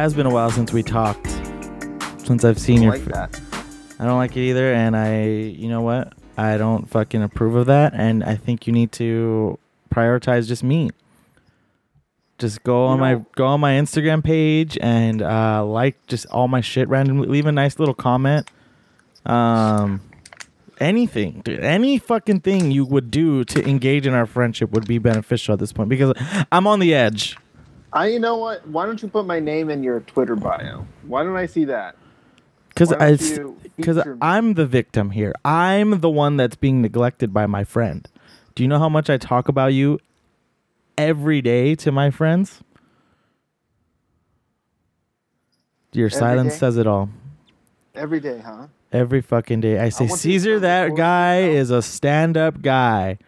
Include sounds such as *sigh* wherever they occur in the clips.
has been a while since we talked. Since I've seen your. like that. I don't like it either, and I, you know what? I don't fucking approve of that, and I think you need to prioritize just me. Just go on my know- go on my Instagram page and uh, like just all my shit randomly. Leave a nice little comment. Um, anything, dude, any fucking thing you would do to engage in our friendship would be beneficial at this point because I'm on the edge. I, you know what? Why don't you put my name in your Twitter bio? Why don't I see that? Because I, because I'm the victim here. I'm the one that's being neglected by my friend. Do you know how much I talk about you every day to my friends? Your Every silence day? says it all. Every day, huh? Every fucking day. I say, to Caesar, that guy is a stand up guy.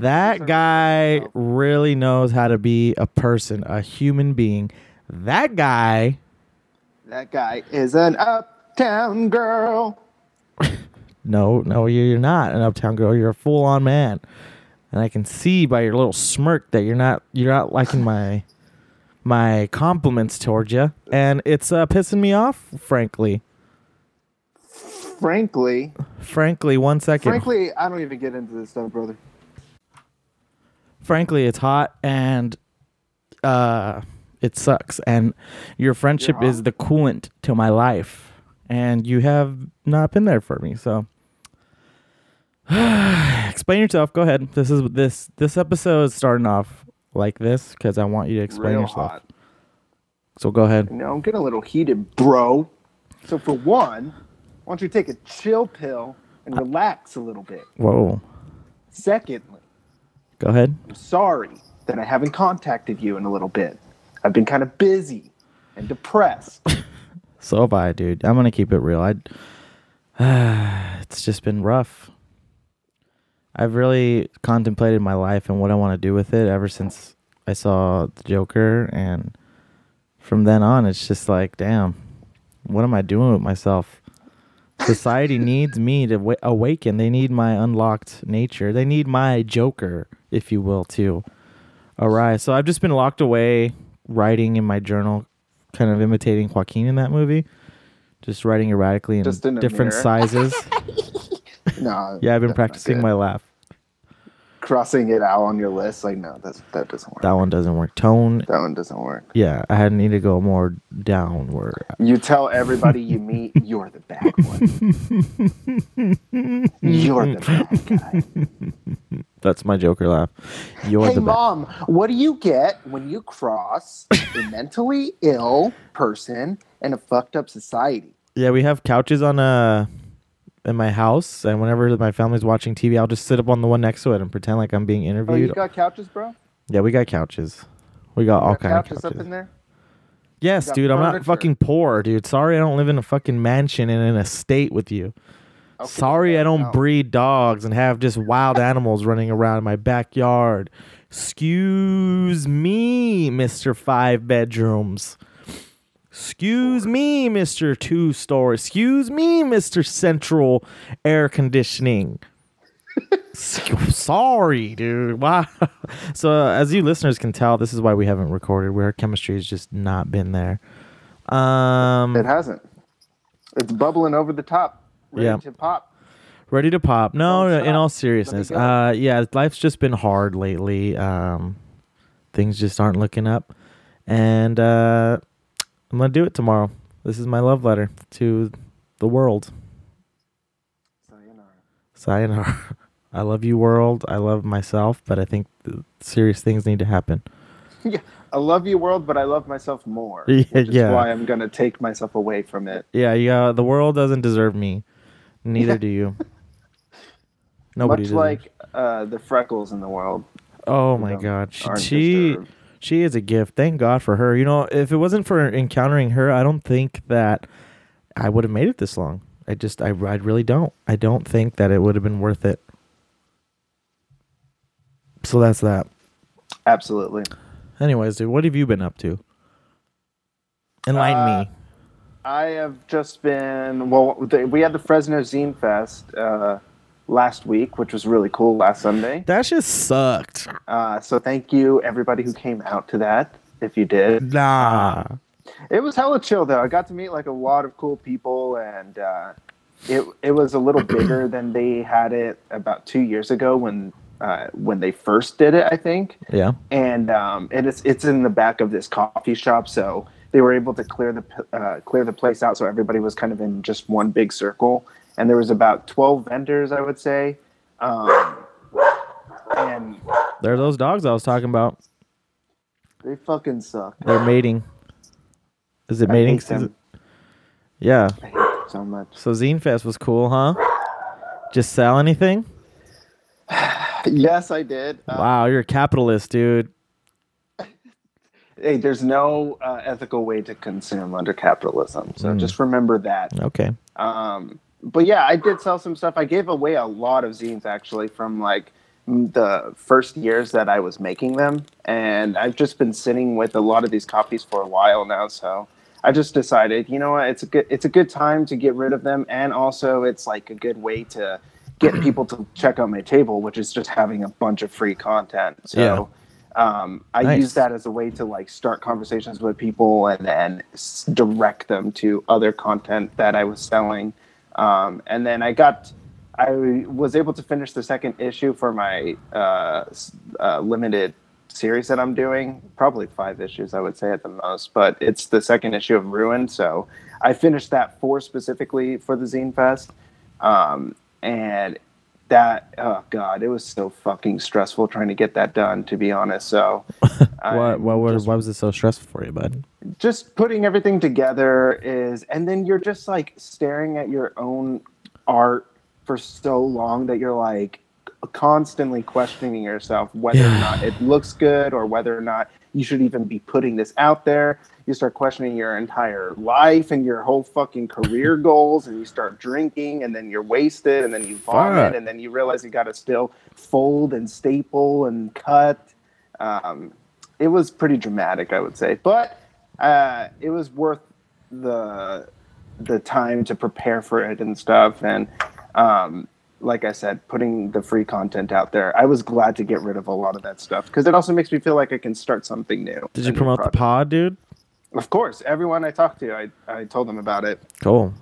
That guy really knows how to be a person, a human being. That guy That guy is an uptown girl. *laughs* No, no, you- you're not an uptown girl. You're a full on man, and I can see by your little smirk that you're not you're not liking my my compliments towards you, and it's uh, pissing me off. Frankly, Frankly, frankly, one second. frankly, I don't even get into this stuff, brother. Frankly, it's hot and uh, it sucks, and your friendship is the coolant to my life, and you have not been there for me. So, *sighs* explain yourself. Go ahead. This is this this episode is starting off like this because I want you to explain Real yourself. hot. So go ahead. You know, I'm getting a little heated, bro. So for one, why don't you take a chill pill and relax a little bit? Whoa. Secondly, Go ahead. I'm sorry that I haven't contacted you in a little bit. I've been kind of busy and depressed. *laughs* So have I, dude. I'm gonna keep it real. I, *sighs* it's just been rough. I've really contemplated my life and what I want to do with it ever since I saw the Joker, and from then on, it's just like, damn, what am I doing with myself? Society *laughs* needs me to wa- awaken. They need my unlocked nature. They need my Joker, if you will, to arise. So I've just been locked away, writing in my journal, kind of imitating Joaquin in that movie, just writing erratically in Just in different mirror. sizes. *laughs* No. yeah, I've been practicing my laugh. crossing it out on your list. Like, no, that's that doesn't work. That one doesn't work. Tone, That one doesn't work. yeah, I had need to go more downward. You tell everybody you meet, *laughs* you're the bad one. *laughs* You're the bad guy. That's my Joker laugh. You're hey, the best. mom, what do you get when you cross a *laughs* mentally ill person and a fucked up society? Yeah, we have couches on uh in my house, and whenever my family's watching TV, I'll just sit up on the one next to it and pretend like I'm being Oh, interviewed. you got couches, bro? yeah, we got couches. We got all You got kind of couches couches. up in there? Yes, got dude. I'm not furniture. fucking poor, dude. Sorry, I don't live in a fucking mansion and in a state with you. Okay, Sorry, I don't no. breed dogs and have just wild animals running around in my backyard. Excuse me, Mister Five Bedrooms. Excuse me, Mister Two Story. Excuse me, Mister Central Air Conditioning. Sorry, dude. Wow. *laughs* So, uh, as you listeners can tell, this is why we haven't recorded. Where chemistry has just not been there. Um, It hasn't. It's bubbling over the top. Ready Yeah. to pop. Ready to pop. No, no, in all seriousness. Uh yeah, life's just been hard lately. Um things just aren't looking up. And uh I'm going to do it tomorrow. This is my love letter to the world. Sayonara. Sayonara. *laughs* I love you world. I love myself, but I think th- serious things need to happen. *laughs* Yeah, I love you, world, but I love myself more. *laughs* Yeah, which is yeah. why I'm gonna take myself away from it. Yeah, yeah, the world doesn't deserve me. Neither do you. *laughs* Nobody Much does. like uh, the freckles in the world. Oh my god. She aren't she, she is a gift. Thank God for her. You know, if it wasn't for encountering her, I don't think that I would have made it this long. I just I, I really don't. I don't think that it would have been worth it. So that's that. Absolutely. Anyways, dude, what have you been up to? Enlighten Uh, me. I have just been well. We had the Fresno Zine Fest uh, last week, which was really cool last Sunday. That just sucked. Uh, so thank you everybody who came out to that. If you did, Nah. it was hella chill though. I got to meet like a lot of cool people, and uh, it it was a little bigger *clears throat* than they had it about two years ago when uh, when they first did it. I think Yeah. and um, and it's it's in the back of this coffee shop, so they were able to clear the uh, clear the place out, so everybody was kind of in just one big circle, and there was about twelve vendors, I would say, um, and There are those dogs I was talking about. they fucking suck. They're mating. Is it I mating season? Yeah. I hate them so much. So Zine Fest was cool, huh? Just sell anything? *sighs* Yes, I did. Uh, Wow, you're a capitalist, dude. Hey, there's no uh, ethical way to consume under capitalism, so Mm. just remember that. Okay. Um, but yeah, I did sell some stuff. I gave away a lot of zines actually from like the first years that I was making them, and I've just been sitting with a lot of these copies for a while now. So I just decided, you know what, it's a good it's a good time to get rid of them, and also it's like a good way to get people to check out my table, which is just having a bunch of free content. So. Um, I Nice. use that as a way to like start conversations with people and then direct them to other content that I was selling. Um, and then I got, I was able to finish the second issue for my uh, uh, limited series that I'm doing. Probably five issues, I would say at the most, but it's the second issue of Ruin. So I finished that for specifically for the Zine Fest. Um, and that, oh God, it was so fucking stressful trying to get that done, to be honest. So What I'm what was just why was it so stressful for you, bud? just putting everything together is and then you're just like staring at your own art for so long that you're like constantly questioning yourself whether or not it looks good or whether or not you should even be putting this out there you start questioning your entire life and your whole fucking career *laughs* goals and you start drinking and then you're wasted and then you vomit and then you realize you got to still fold and staple and cut um, it was pretty dramatic, I would say, but uh, it was worth the the time to prepare for it and stuff. And um, like I said, putting the free content out there, I was glad to get rid of a lot of that stuff because it also makes me feel like I can start something new. Did you promote the pod, dude? Of course, everyone I talked to, I I told them about it. Cool.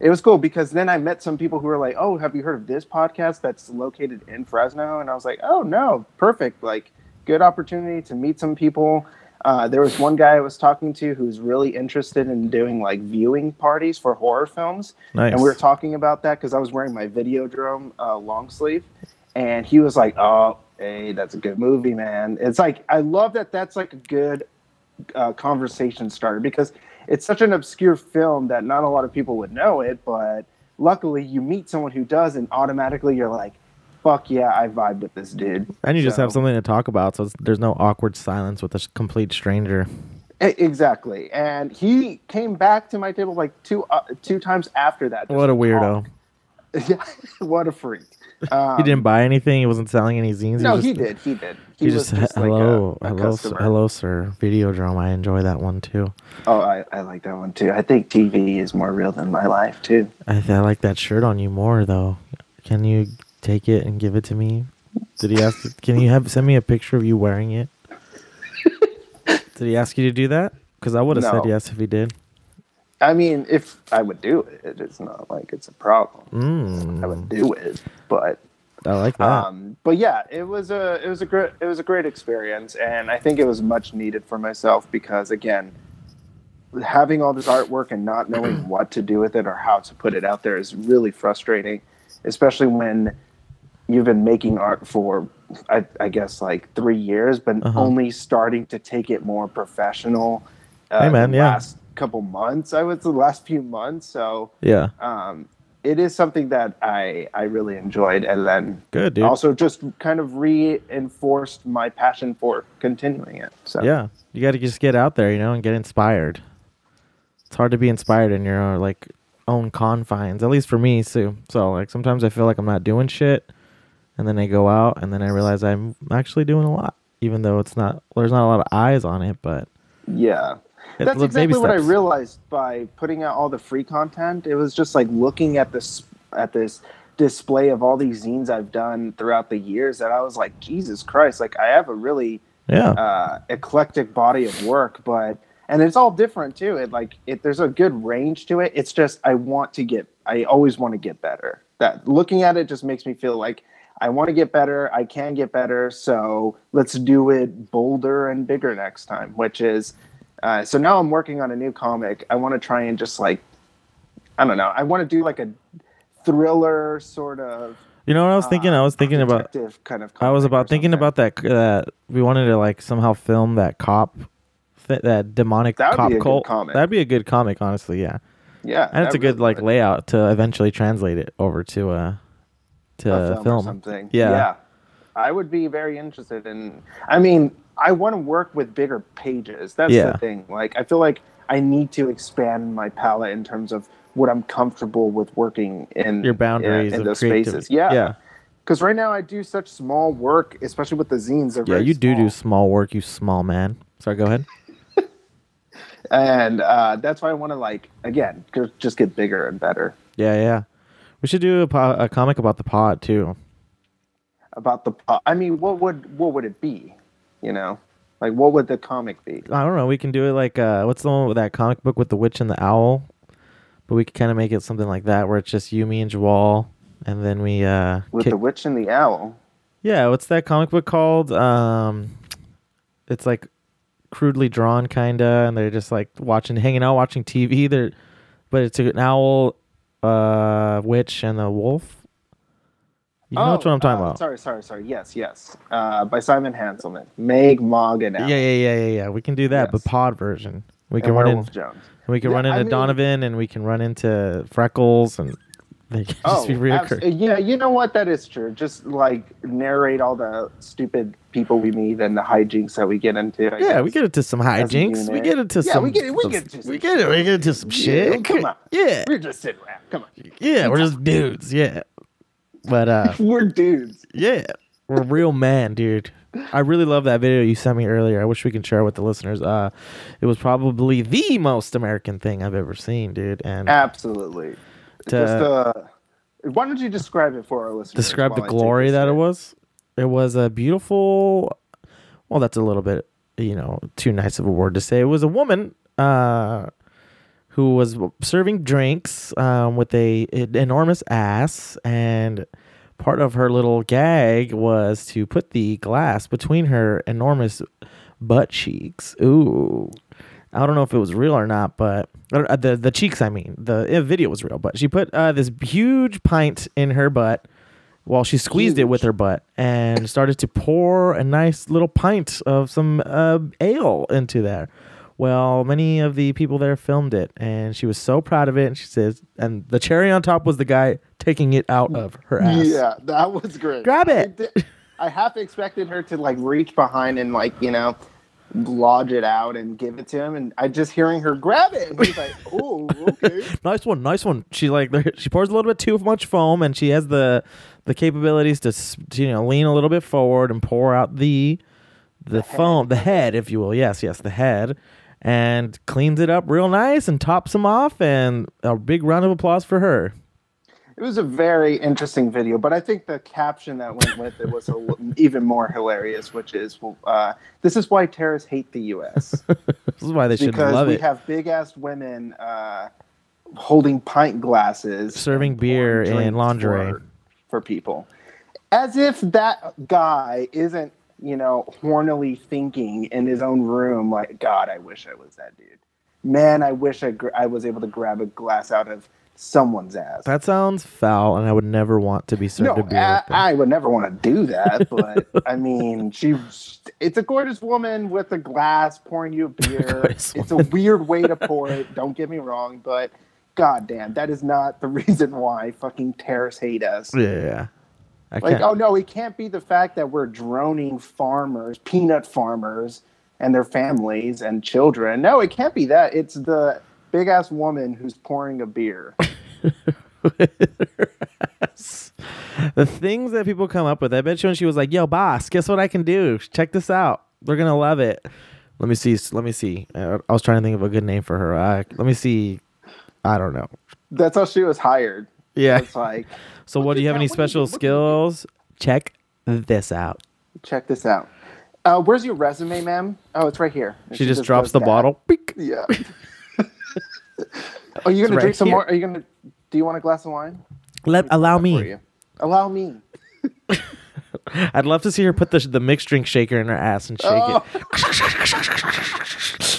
It was cool because then I met some people who were like, "Oh, have you heard of this podcast that's located in Fresno?" And I was like, "Oh no, perfect! Like, good opportunity to meet some people." Uh, there was one guy I was talking to who's really interested in doing like viewing parties for horror films, Nice. and we were talking about that because I was wearing my Videodrome uh, long sleeve, and he was like, "Oh, hey, that's a good movie, man." It's like I love that. That's like a good uh, conversation starter because it's such an obscure film that not a lot of people would know it, but luckily you meet someone who does, and automatically you're like, "Fuck yeah, I vibe with this dude." and you just have something to talk about, so it's, there's no awkward silence with a complete stranger. Exactly, and he came back to my table like two uh, two times after that. What a weirdo. *laughs* Yeah, what a freak. Um, he didn't buy anything. He wasn't selling any zines. No, he just, did. He did. He, just, like, hello, a- a hello, s- customer. hello, sir. Videodrome. I enjoy that one too. Oh, I, I like that one too. I think TV is more real than my life too. I, I like that shirt on you more though. Can you take it and give it to me? Did he ask? Can you have send me a picture of you wearing it? *laughs* Did he ask you to do that? Because I would have said yes if he did. I mean, if I would do it, it's not like it's a problem. I Mm, would do it, but I like that. um, but yeah, it was a it was a great it was a great experience, and I think it was much needed for myself because again, having all this artwork and not knowing *clears throat* what to do with it or how to put it out there is really frustrating, especially when you've been making art for I, I guess like three years, but Uh-huh. only starting to take it more professional. Uh, Hey, man, the yeah. Last couple months, I say, the last few months. So yeah, um, it is something that I I really enjoyed, and then good dude. also just kind of reinforced my passion for continuing it. So Yeah, you got to just get out there, you know, and get inspired. It's hard to be inspired in your uh, like own confines, at least for me, Sue. So like sometimes I feel like I'm not doing shit, and then I go out, and then I realize I'm actually doing a lot, even though it's not. There's not a lot of eyes on it, but yeah. That's exactly what I realized by putting out all the free content. It was just like looking at this at this display of all these zines I've done throughout the years that I was like, Jesus Christ, like I have a really Yeah. uh, eclectic body of work, but and it's all different too. It like it there's a good range to it. It's just I want to get I always want to get better. That looking at it just makes me feel like I want to get better. I can get better. So let's do it bolder and bigger next time. Which is uh, so now I'm working on a new comic. I want to try and just like I don't know. I want to do like a thriller sort of. you know what I was thinking? I was thinking about. kind of. I was about thinking something. about that. That we wanted to like somehow film that cop, th- that demonic That cop be a good cult. comic. That'd be a good comic, honestly. Yeah, Yeah, and it's a good really like would. layout to eventually translate it over to uh to a film, film. or something. Yeah. I would be very interested in. I mean, I want to work with bigger pages. That's Yeah. the thing. Like, I feel like I need to expand my palette in terms of what I'm comfortable with working in. Your boundaries in, those creativity. spaces. Yeah. yeah, Because right now I do such small work, especially with the zines. Yeah. You do do small. small work, you small man. Sorry, go ahead. *laughs* and uh, that's why I want to like again just get bigger and better Yeah, yeah. We should do a, po- a comic about the pod too. About the. po- I mean, what would what would it be? You know, like what would the comic be? I don't know. We can do it like uh, what's the one with that comic book with the witch and the owl? But we could kind of make it something like that, where it's just you, me, and Jawal, and then we uh, With kick- the witch and the owl. yeah. What's that comic book called? Um, it's like crudely drawn, kinda, and they're just like watching, hanging out, watching TV. They're, but it's an owl, uh, witch, and a wolf. You know what I'm talking uh, about? Sorry, sorry, sorry. Yes, yes. Uh, by Simon Hanselmann. Megg, Mogg, and Yeah, yeah, yeah, yeah, yeah. We can do that, but pod version. We And can run in. Jones. We can Yeah, run I into mean- Donovan and we can run into Freckles and they can Oh, just be abs- reoccurring. yeah. You know what? That is true. Just like narrate all the stupid people we meet and the hijinks that we get into. I Yeah, guess. we get into some hijinks. We get into Yeah, some. we get- we some- get into some we get it. We get into some Yeah, shit. come *laughs* on. Yeah, We're just sitting around. Come on. yeah. We're just dudes. Yeah, but uh, *laughs* We're dudes. yeah, we're real man, dude. I really love that video you sent me earlier. I wish we can share it with the listeners. Uh, it was probably the most American thing I've ever seen, dude. And Absolutely. To- just uh, why don't you describe it for our listeners? describe the while I take glory that it was. It was a beautiful. Well, that's a little bit, you know, too nice of a word to say. It was a woman uh, who was serving drinks um, with a an enormous ass, and part of her little gag was to put the glass between her enormous butt cheeks. Ooh. I don't know if it was real or not, but or, uh, the the cheeks. I mean, the uh, video was real, but she put uh, this huge pint in her butt while she squeezed it with her butt and started to pour a nice little pint of some uh, ale into there. Well, many of the people there filmed it, and she was so proud of it. And she says, and the cherry on top was the guy taking it out of her ass. Yeah, that was great. Grab it. did- I half expected her to like reach behind and like you know lodge it out and give it to him, and I just hearing her grab it, and he's like, *laughs* "Oh, okay." nice one, nice one. She like she pours a little bit too much foam, and she has the the capabilities to, to you know lean a little bit forward and pour out the the, foam, the head, if you will. Yes, yes, the head, and cleans it up real nice and tops them off. And a big round of applause for her. It was a very interesting video, but I think the caption that went with it was a, *laughs* even more hilarious, which is, uh, "This is why terrorists hate the U.S. *laughs* This is why they should love it." because we have big ass women uh, holding pint glasses, Serving and beer in lingerie. for, for people, as if that guy isn't, you know, hornily thinking in his own room, like, God, I wish I was that dude. Man, I wish I, gr- I was able to grab a glass out of someone's ass. that sounds foul, and I would never want to be served no, a beer. I. I would never want to do that, *laughs* but I mean, she it's a gorgeous woman with a glass pouring you a *laughs* beer. It's a weird way to *laughs* pour it, don't get me wrong, but goddamn, that is not the reason why fucking terrorists hate us. yeah, yeah, yeah. I Like, oh no, it can't be the fact that we're droning farmers, peanut farmers, and their families and children. No, it can't be that. It's the big ass woman who's pouring a beer. *laughs* the things that people come up with. I bet you when she was like, "Yo, boss, guess what I can do? Check this out. They're gonna love it." Let me see. Let me see. Uh, I was trying to think of a good name for her. Uh, let me see. I don't know. That's how she was hired. Yeah. It's like, So, what do you have any what do you special do? What do you skills? Check this out. check this out. Uh, where's your resume, ma'am? Oh, it's right here. And She, just, does drops the that. bottle. Beep. Yeah. *laughs* Are you gonna right drink some here. more? Are you gonna? Do you want a glass of wine? Let allow me. Allow *laughs* me. I'd love to see her put the the mixed drink shaker in her ass and shake Oh. it. *laughs*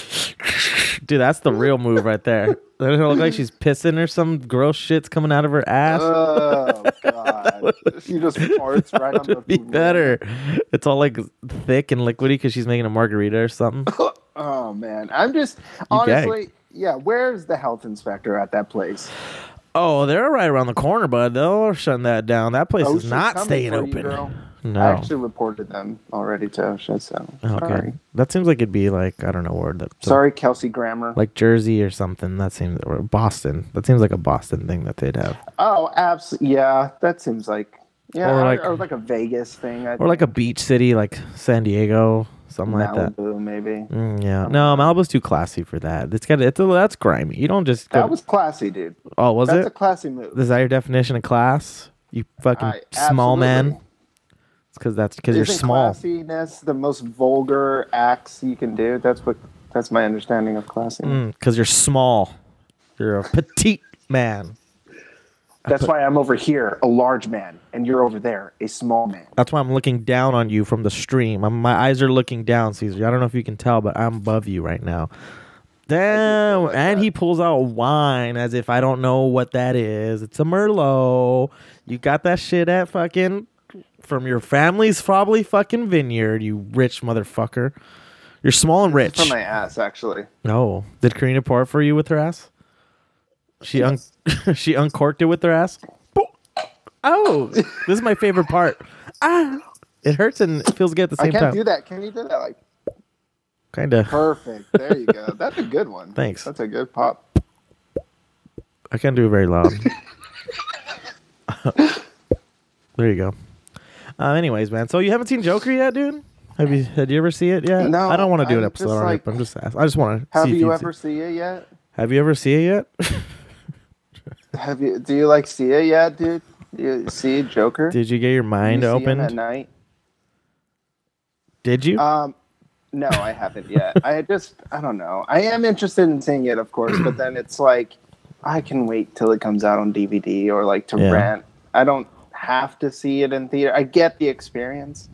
Dude, that's the real move right there. *laughs* Doesn't it look like she's pissing or some gross shit's coming out of her ass? Oh god. *laughs* she just farts right on *laughs* the be food. better. It's all like thick and liquidy because she's making a margarita or something. Oh man, I'm just gay. honestly, yeah. Where's the health inspector at that place? Oh, they're right around the corner, bud. They're shutting that down. That place Oh, is not staying for you, open. no. I actually reported them already to OSHA, so okay. sorry. That seems like it'd be like I don't know where that. Sorry, Kelsey Grammer. Like Jersey or something. That seems or Boston. That seems like a Boston thing that they'd have, oh, absolutely. Yeah, that seems like yeah, Or like- or like a Vegas thing. I or like a beach city, like San Diego, something like that. Malibu, maybe. Mm, yeah. No, Malibu's too classy for that. It's got it's a, that's grimy. You don't just go. That was classy, dude. oh, was it? That's a classy move. Is that your definition of class? You fucking I- small man. It's because that's because you're small. Classiness the most vulgar acts you can do. That's what. That's my understanding of classy. Because you're small. You're a petite man. That's why I'm over here, a large man, and you're over there, a small man. That's why I'm looking down on you from the stream. I'm, my eyes are looking down, Caesar. I don't know if you can tell, but I'm above you right now. Damn. like and that. he pulls out wine as if I don't know what that is. It's a Merlot. You got that shit at fucking from your family's probably fucking vineyard, you rich motherfucker. You're small and rich. From my ass, actually. No. Did Karina pour it for you with her ass? She un- *laughs* she uncorked it with her ass. Oh, this is my favorite part. Ah, it hurts and it feels good at the same I same can't time. do that. Can you do that? Like Kind of. perfect. There you go. That's a good one. Thanks. That's a good pop. I can't do it very loud. *laughs* there you go. Uh, anyways, man. So you haven't seen Joker yet, dude? Have you? Had you ever see it yet? No, I don't want to do an I'm episode just on like- it. But I'm just. Ask, I just want to. Have see if you ever seen- see it yet? Have you ever see it yet? *laughs* Have you? Do you like see it yet, dude? You see Joker? Did you get your mind him opened? at night? Did you? Um, no, I haven't yet. *laughs* I just, I don't know. I am interested in seeing it, of course, but then it's like, I can wait till it comes out on DVD or like to Yeah. rent. I don't have to see it in theater. I get the experience,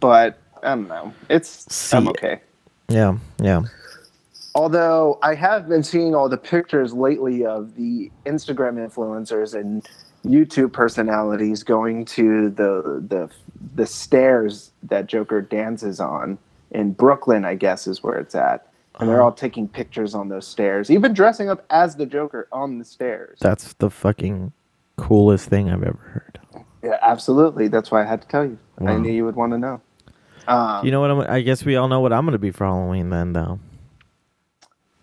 but I don't know. It's See I'm it. okay. yeah. Yeah. Although I have been seeing all the pictures lately of the Instagram influencers and YouTube personalities going to the the the stairs that Joker dances on in Brooklyn, I guess is where it's at. And they're Uh-huh. all taking pictures on those stairs, even dressing up as the Joker on the stairs. That's the fucking coolest thing I've ever heard. Yeah, absolutely. That's why I had to tell you. I knew you would want to know. Um, You know what? I'm, I guess we all know what I'm gonna be for Halloween then, though.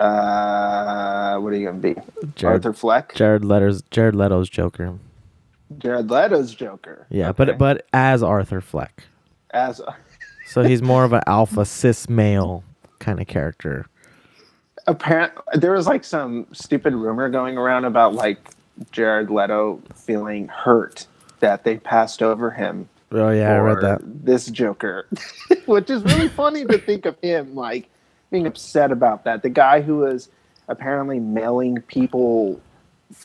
Uh, what are you gonna be? Jared, Arthur Fleck, Jared Leto's Jared Leto's Joker. Jared Leto's Joker. Yeah, Okay. but but as Arthur Fleck, as A- so he's more of an alpha cis male kind of character. apparent there was like some stupid rumor going around about like Jared Leto feeling hurt that they passed over him. Oh yeah, I read that. This Joker, *laughs* which is really funny to think of him like being upset about that. The guy who was apparently mailing people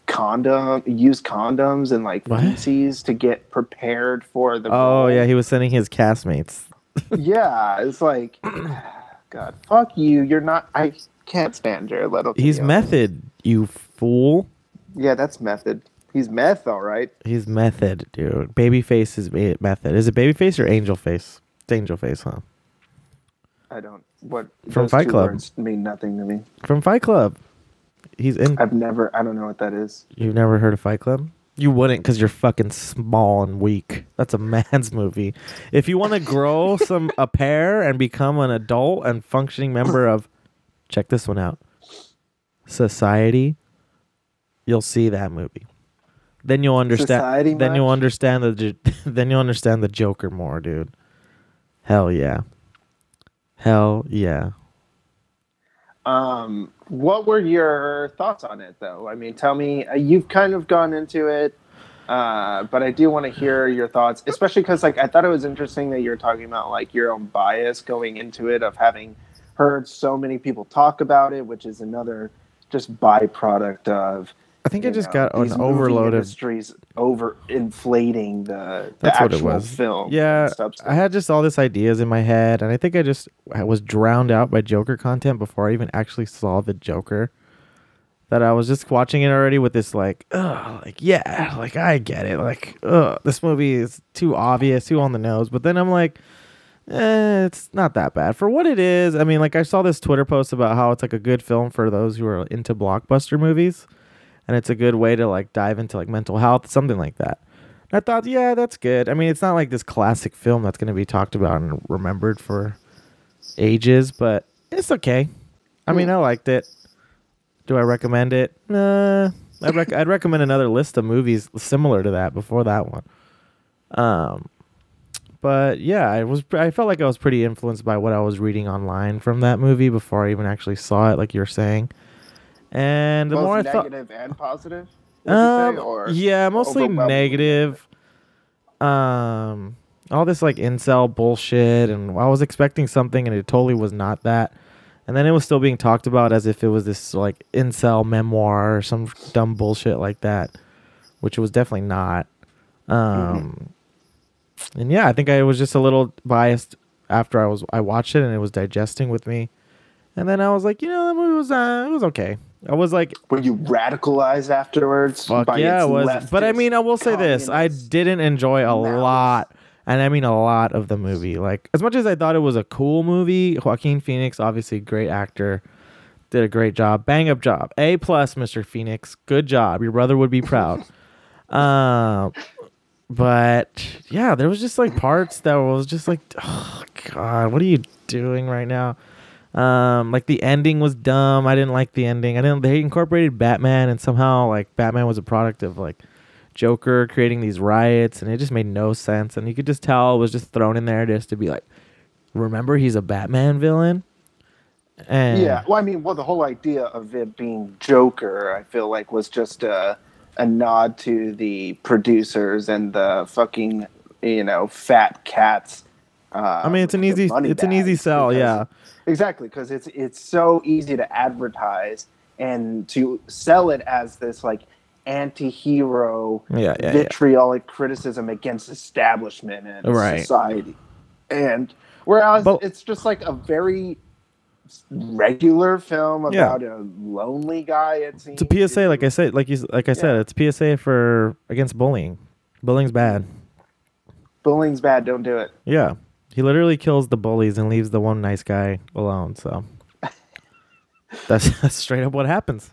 condom used condoms and like What? feces to get prepared for the Oh role. yeah, he was sending his castmates. *laughs* yeah it's like *sighs* god fuck you you're not i can't stand jared leto to He's method, you fool. Yeah, that's method. He's meth, all right. He's method, dude. Babyface is method. Is it babyface or angel face? It's angel face, huh? I don't. What From Fight Club. mean nothing to me. From Fight Club. He's in. I've never. I don't know what that is. You've never heard of Fight Club? You wouldn't because you're fucking small and weak. That's a *laughs* man's movie. If you want to grow *laughs* some a pair and become an adult and functioning member of, check this one out, society, you'll see that movie. Then you'll understand. Society then you'll understand the. *laughs* Then you'll understand the Joker more, dude. Hell yeah. Hell yeah. Um, what were your thoughts on it, though? I mean, tell me. Uh, you've kind of gone into it. Uh, but I do want to hear your thoughts, especially because like I thought it was interesting that you're talking about like your own bias going into it of having heard so many people talk about it, which is another just byproduct of. I think I just know, got an overload of industries over inflating the, the That's what it actual was. film. Yeah. I had just all this ideas in my head, and I think I just I was drowned out by Joker content before I even actually saw the Joker. That I was just watching it already with this like, ugh, like yeah, like I get it, like, ugh, this movie is too obvious, too on the nose. But then I'm like, eh, it's not that bad for what it is. I mean, like I saw this Twitter post about how it's like a good film for those who are into blockbuster movies, and it's a good way to like dive into like mental health, something like that. I thought, yeah, that's good. I mean, it's not like this classic film that's going to be talked about and remembered for ages, but it's okay. I mean, I liked it. Do I recommend it? Nah. I'd, rec- I'd recommend another list of movies similar to that before that one. Um, but yeah, I was I felt like I was pretty influenced by what I was reading online from that movie before I even actually saw it, like you're saying. And the Both more I thought, negative and positive. um, say, or yeah, mostly negative. Um, all this like incel bullshit, and I was expecting something, and it totally was not that. And then it was still being talked about as if it was this like incel memoir or some dumb bullshit like that, which it was definitely not. Um, and yeah, I think I was just a little biased after I was I watched it and it was digesting with me, and then I was like, you know, that movie was uh, it was okay. I was like, Were you radicalized afterwards? Fuck by yeah, it was. But I mean, I will say this: I didn't enjoy a malice. lot, and I mean a lot of the movie. Like as much as I thought it was a cool movie, Joaquin Phoenix, obviously great actor, did a great job, bang up job, A plus, Mr. Phoenix, good job. Your brother would be proud. um, *laughs* but yeah, there was just like parts that was just like, oh god, what are you doing right now? Um, like the ending was dumb. I didn't like the ending. I didn't. They incorporated Batman, and somehow like Batman was a product of like Joker creating these riots, and it just made no sense. And you could just tell it was just thrown in there just to be like, remember he's a Batman villain. And Yeah, well, I mean, well, the whole idea of it being Joker, I feel like, was just a a nod to the producers and the fucking you know fat cats. Uh, I mean, it's an easy, it's an easy sell. Yeah, exactly because it's it's so easy to advertise and to sell it as this like anti-hero yeah, yeah, yeah. vitriolic criticism against establishment and Right. society and whereas But- it's just like a very regular film Yeah. about a lonely guy it seems It's a PSA, like I said, like you, like I said, it's PSA for against bullying. Bullying's bad. bullying's bad don't do it Yeah, he literally kills the bullies and leaves the one nice guy alone. So *laughs* that's, that's straight up what happens.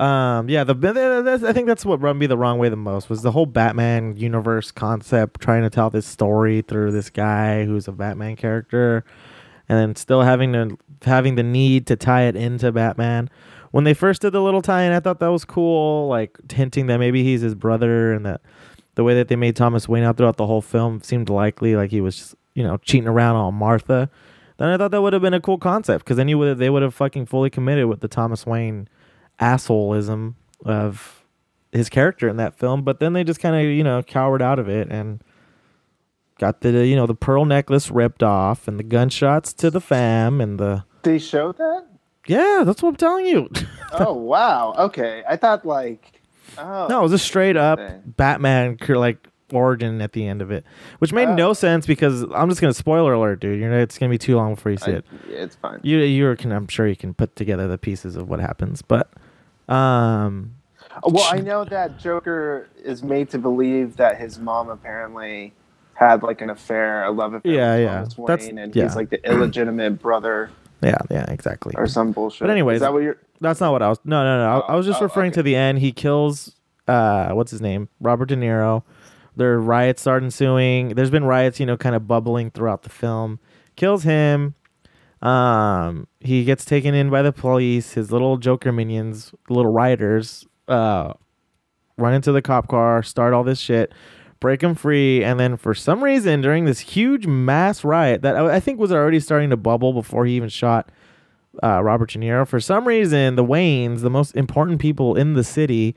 Um, yeah, the, the- the- that's- I think that's what rubbed me the wrong way the most was the whole Batman universe concept, trying to tell this story through this guy who's a Batman character, and then still having to having the need to tie it into Batman. When they first did the little tie-in, I thought that was cool, like hinting that maybe he's his brother, and that the way that they made Thomas Wayne out throughout the whole film seemed likely, like he was, just, you know, cheating around on Martha. Then I thought that would have been a cool concept because then you would they would have fucking fully committed with the Thomas Wayne assholeism of his character in that film. But then they just kind of you know cowered out of it and got the you know the pearl necklace ripped off and the gunshots to the fam and the they showed that yeah that's what I'm telling you. *laughs* oh wow okay i thought like oh No, it was a straight up. Batman like origin at the end of it, which made Oh. no sense because I'm just gonna spoiler alert, dude. You know, it's gonna be too long before you see I- it. it's fine You you can I'm sure you can put together the pieces of what happens, but um Well, I know that Joker is made to believe that his mom apparently had like an affair, a love affair Yeah, with yeah. Thomas That's- and yeah. he's like the illegitimate brother *clears throat* yeah yeah exactly. or some bullshit. But anyways, is that what you're? That's not what I was. No, no, no. I, I was just Oh, referring okay. to the end. He kills, uh, what's his name? Robert De Niro. There riots start ensuing. There's been riots, you know, kind of bubbling throughout the film. Kills him. Um, he gets taken in by the police. His little Joker minions, little rioters, uh, run into the cop car, start all this shit, break him free, and then for some reason during this huge mass riot that I I think was already starting to bubble before he even shot uh, Robert De Niro. For some reason, the Waynes, the most important people in the city,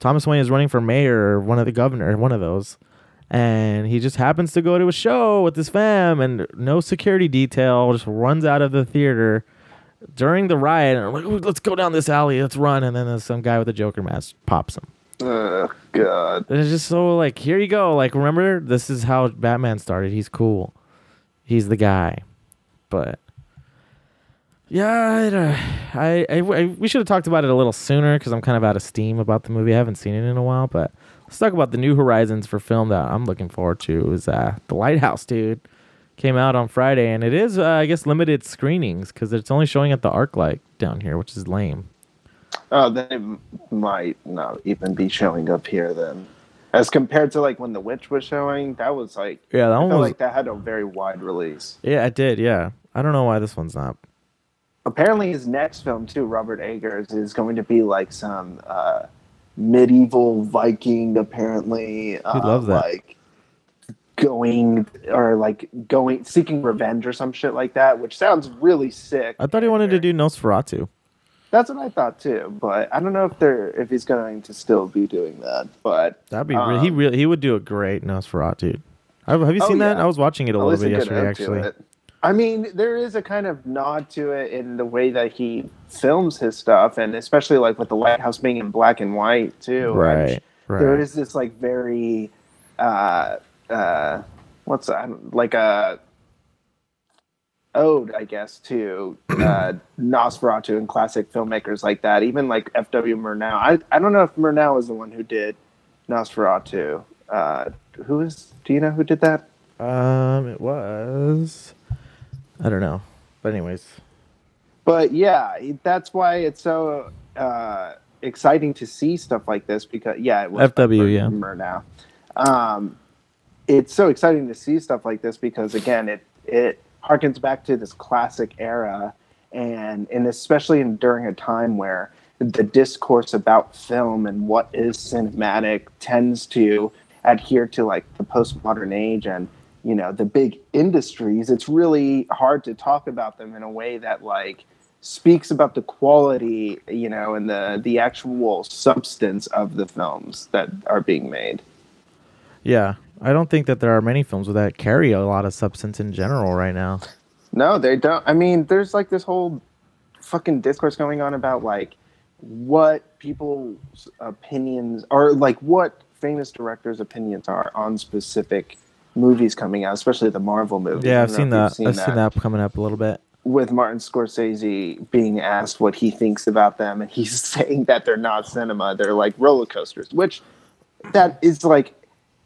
Thomas Wayne is running for mayor or one of the governor, one of those, and he just happens to go to a show with his fam and no security detail, just runs out of the theater during the riot. And I'm like, let's go down this alley, let's run, and then there's some guy with a Joker mask pops him. Oh God. And It's just so like, here you go. Like, remember, this is how Batman started. He's cool. He's the guy. But yeah, I, I, I- we should have talked about it a little sooner because I'm kind of out of steam about the movie. I haven't seen it in a while. But let's talk about the new horizons for film that I'm looking forward to. Is uh, the Lighthouse, dude? Came out on Friday, and it is, uh, I guess, limited screenings because it's only showing at the ArcLight down here, which is lame. Oh, then it might not even be showing up here then. As compared to like when The Witch was showing, that was like Yeah, that I one was. like that had a very wide release. yeah, it did. Yeah, I don't know why this one's not. Apparently, his next film too, Robert Eggers, is going to be like some uh, medieval Viking. Apparently, uh, love that. Like going or like going seeking revenge or some shit like that, which sounds really sick. I thought he wanted to do Nosferatu. That's what I thought too, but I don't know if they're if he's going to still be doing that. But That'd be re- he um, really he would do a great Nosferatu. Have, have you Oh, seen that? yeah. I was watching it a I'll little bit yesterday, actually. I mean, there is a kind of nod to it in the way that he films his stuff, and especially like with the lighthouse being in black and white too. Right, There right. is this like very, uh, uh, what's that? Like a ode, I guess, to uh, *clears throat* Nosferatu and classic filmmakers like that. Even like F.W. Murnau. I I don't know if Murnau is the one who did Nosferatu. Uh, who is? Do you know who did that? Um, it was. I don't know, but anyways, but yeah that's why it's so uh, exciting to see stuff like this because yeah it was FW, yeah. Murnau. um it's so exciting to see stuff like this because again it it harkens back to this classic era and and especially in, during a time where the discourse about film and what is cinematic tends to adhere to like the postmodern age and you know the big industries it's really hard to talk about them in a way that like speaks about the quality you know and the the actual substance of the films that are being made yeah, I don't think that there are many films that carry a lot of substance in general right now. No, they don't. I mean, there's like this whole fucking discourse going on about like what people's opinions are like what famous directors' opinions are on specific movies coming out, especially the Marvel movies. Yeah, I've seen that. you've I've seen that coming up a little bit. With Martin Scorsese being asked what he thinks about them, and he's *laughs* saying that they're not cinema; they're like roller coasters, which that is like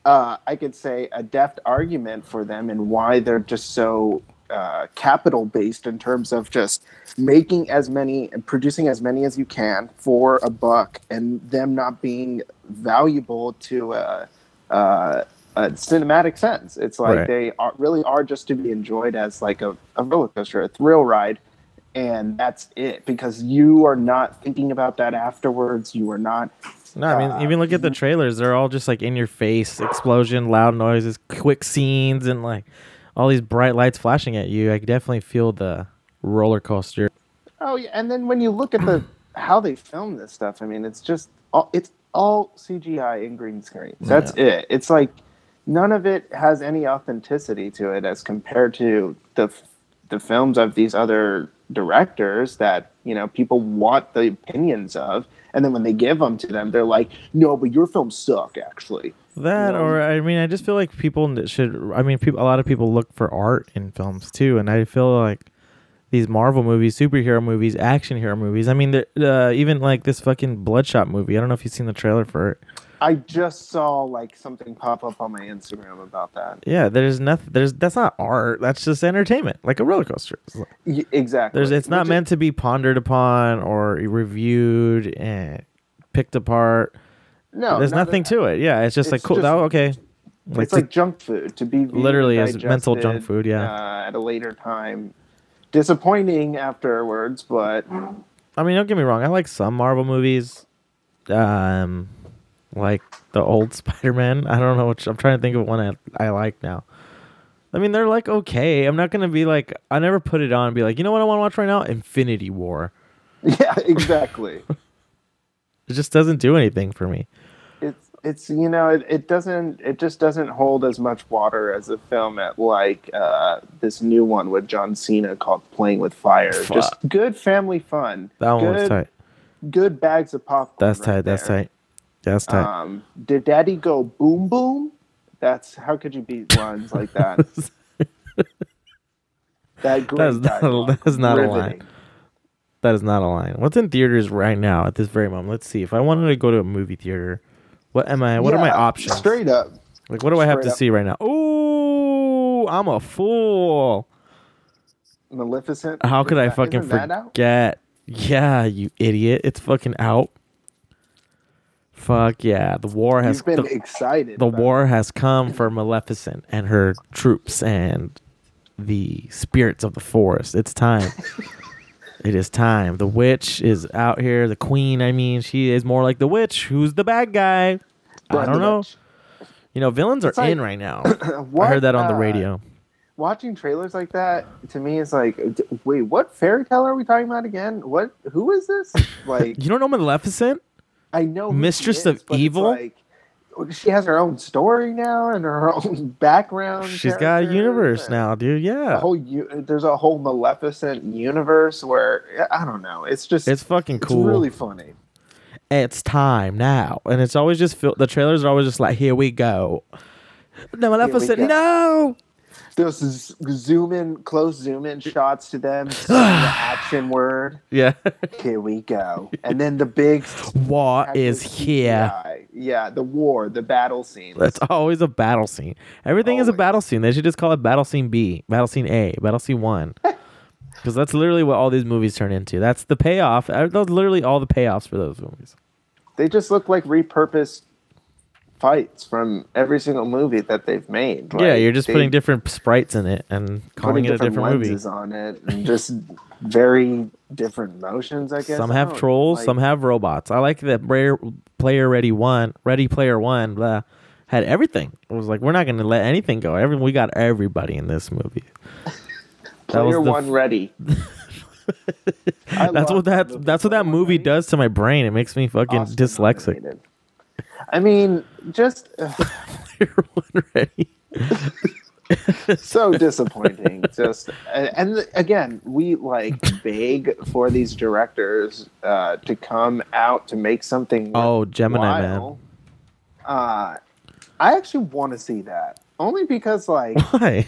uh, I could say a deft argument for them and why they're just so uh, capital based in terms of just making as many and producing as many as you can for a buck and them not being valuable to a, a, a cinematic sense. It's like Right. they are, really are just to be enjoyed as like a, a roller coaster, a thrill ride. And that's it because you are not thinking about that afterwards. You are not No, I mean, Uh, even look at the trailers. They're all just like in your face, explosion, loud noises, quick scenes, and like all these bright lights flashing at you. I definitely feel the roller coaster. Oh yeah, and then when you look at the *clears throat* how they film this stuff, I mean, it's just all, it's all CGI and green screen. That's it. It's like none of it has any authenticity to it as compared to the the films of these other directors that you know people want the opinions of, and then when they give them to them, they're like, "No, but your films suck." Actually, That, No. or I mean, I just feel like people should. I mean, people. A lot of people look for art in films too, and I feel like these Marvel movies, superhero movies, action hero movies. I mean, uh, even like this fucking Bloodshot movie. I don't know if you've seen the trailer for it. I just saw like something pop up on my Instagram about that. Yeah, there's nothing. There's that's not art. That's just entertainment, like a roller coaster. Like- exactly. There's, it's not Which is- meant to be pondered upon or reviewed and picked apart. No, there's not nothing to it. Yeah, it's just like cool. just- that, okay, it's to- like junk food to be Literally as mental junk food, yeah. uh, at a later time. Disappointing afterwards, but I mean, don't get me wrong. I like some Marvel movies, um, like the old *laughs* Spider-Man. I don't know which. I'm trying to think of one I I like now. I mean, they're like okay. I'm not gonna be like. I never put it on and be like, you know what I want to watch right now? Infinity War. *laughs* yeah, exactly. *laughs* It just doesn't do anything for me. it's it's you know it, it doesn't it just doesn't hold as much water as a film at like uh, this new one with John Cena called Playing with Fire. Fuck. Just good family fun. That one good, was tight. Good bags of popcorn. That's right tight. That's tight. That's tight. Um, did Daddy go boom boom? That's how could you beat lines like that? *laughs* that That is not- dialogue. that is not a line. That is not a line. What's in theaters right now at this very moment? Let's see. If I wanted to go to a movie theater, what am I? What are my options? Straight up. Like, what do I have to up. see right now? Oh, I'm a fool. Maleficent. How could I fucking isn't that out? forget? Yeah, you idiot. It's fucking out. Fuck yeah. The war has You've been the, excited. the war has come for Maleficent and her troops and the spirits of the forest. It's time. *laughs* it is time. The witch is out here. The queen, I mean, she is more like the witch. Who's the bad guy? I don't know. Witch. You know, villains are like- in right now. *coughs* What, I heard that on the uh, radio. Watching trailers like that to me is like, d- wait, what fairy tale are we talking about again? What? Who is this? *laughs* Like, You don't know Maleficent? I know Mistress of is, it's Evil? Like, she has her own story now and her *laughs* own background. She's got a universe now, dude. a Yeah. whole u- there's a whole Maleficent universe where I don't know. It's just It's fucking it's cool. really funny. it's time now. And it's always just feel the trailers are always just like, here we go. No, Maleficent, go. no. Those zoom in, close zoom in shots to them. *sighs* the action word. Yeah. Here we go. *laughs* And then the big War is here. CGI. Yeah, the war, the battle scene. That's always a battle scene. Everything is a battle scene. They should just call it battle scene B, battle scene A, battle scene 1. *laughs* Because that's literally what all these movies turn into. That's the payoff. That's literally all the payoffs for those movies. They just look like repurposed fights from every single movie that they've made. yeah, you're just putting different sprites in it and calling it a different movie. on it and just very different motions. I guess Some have trolls, like- some have robots. I like that Player, player Ready One, Ready Player One, blah, had everything. It was like we're not going to let anything go. Every we got everybody in this movie. *laughs* Player one ready. *laughs* That's what that movie that's what that movie does to my brain. It makes me fucking dyslexic. I mean, just uh, One Ready. so disappointing. *laughs* Just and, again, we like beg for these directors uh, to come out to make something. Oh, Gemini Man. Uh, I actually want to see that only because, like, Why?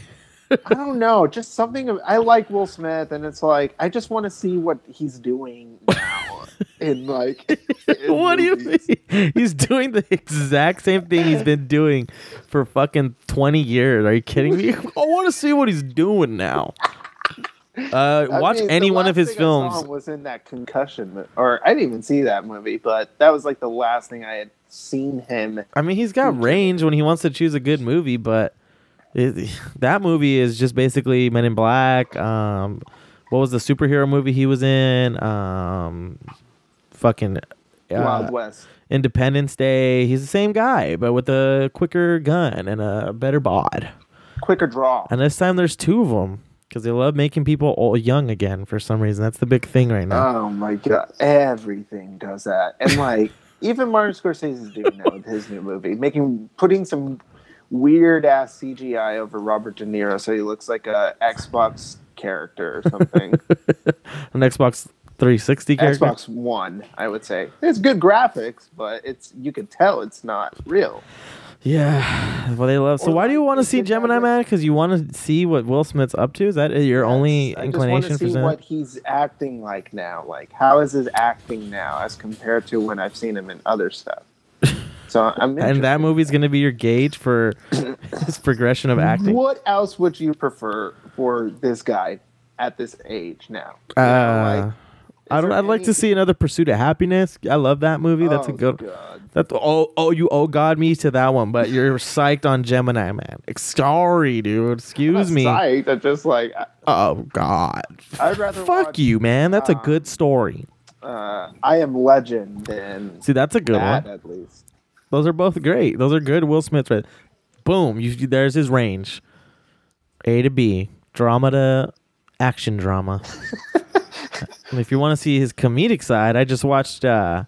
I don't know, just something. of- I like Will Smith, and it's like I just want to see what he's doing *laughs* now. In like, *laughs* in what do you movies. mean? He's doing the exact same thing he's been doing for fucking 20 years. Are you kidding me? *laughs* I want to see what he's doing now. Uh, watch mean, any one of his thing I saw films. was in that concussion, or I didn't even see that movie, but that was like the last thing I had seen him. I mean, he's got range when he wants to choose a good movie, but it, *laughs* that movie is just basically Men in Black. Um, what was the superhero movie he was in? Um, fucking uh, Wild West. Independence Day. He's the same guy, but with a quicker gun and a better bod. Quicker draw. And this time there's two of them because they love making people all young again for some reason. That's the big thing right now. Oh my god, everything does that, and like *laughs* even Martin Scorsese is doing that with his new movie, making putting some weird ass CGI over Robert De Niro so he looks like a Xbox character or something. *laughs* An Xbox 360 character. Xbox One, I would say. It's good graphics, but it's you can tell it's not real. Yeah, well, they love. So Or why do you want to see Gemini Man? Because you want to see what Will Smith's up to? Is that your only Yes, I inclination just for want to see what he's acting like now. Like, how is his acting now as compared to when I've seen him in other stuff? *laughs* So I'm And that movie's going to be your gauge for *coughs* his progression of acting. What else would you prefer for this guy at this age now? You know, Uh, like, I don't. I'd like to see another Pursuit of Happiness. I love that movie. That's a Oh, good. God. That's oh oh you oh God me to that one, but you're psyched on Gemini Man. Sorry, dude. Excuse me. Psyched, I'm just like I- Oh God. I'd rather Fuck watch, you, man. That's a um, good story. Uh, I am Legend than See, that's a good that one. at least. Those are both great. Those are good Will Smith. Right? Boom. You, there's his range. A to B. Drama to action drama. *laughs* *laughs* and if you want to see his comedic side, I just watched uh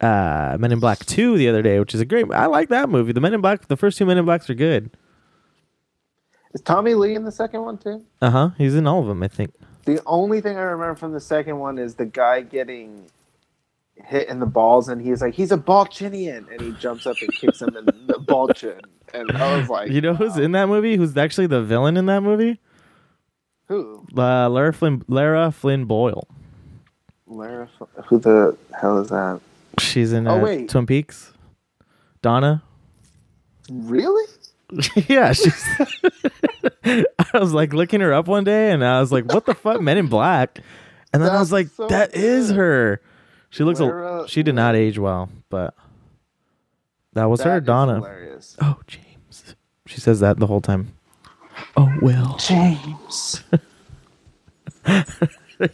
uh, Men in Black Two the other day, which is a great. I like that movie. The Men in Black, the first two Men in Blacks are good. Is Tommy Lee in the second one too? Uh huh. He's in all of them, I think. The only thing I remember from the second one is the guy getting hit in the balls, and he's like, "He's a Balchinian," and he jumps up and kicks him in the ball chin. And I was like, You know who's wow. in that movie? Who's actually the villain in that movie? Who? Uh, Lara Flynn, Lara Flynn Boyle. Lara? Who the hell is that? She's in Oh, uh, wait. Twin Peaks. Donna. Really? *laughs* yeah, she's. *laughs* I was like looking her up one day, and I was like, "What the fuck, Men in Black?" And then I was like, so "That is good. her." She looks. A, she did not age well, but that was her, That is Donna. Hilarious. Oh, James. She says that the whole time. Oh, Will. James. *laughs*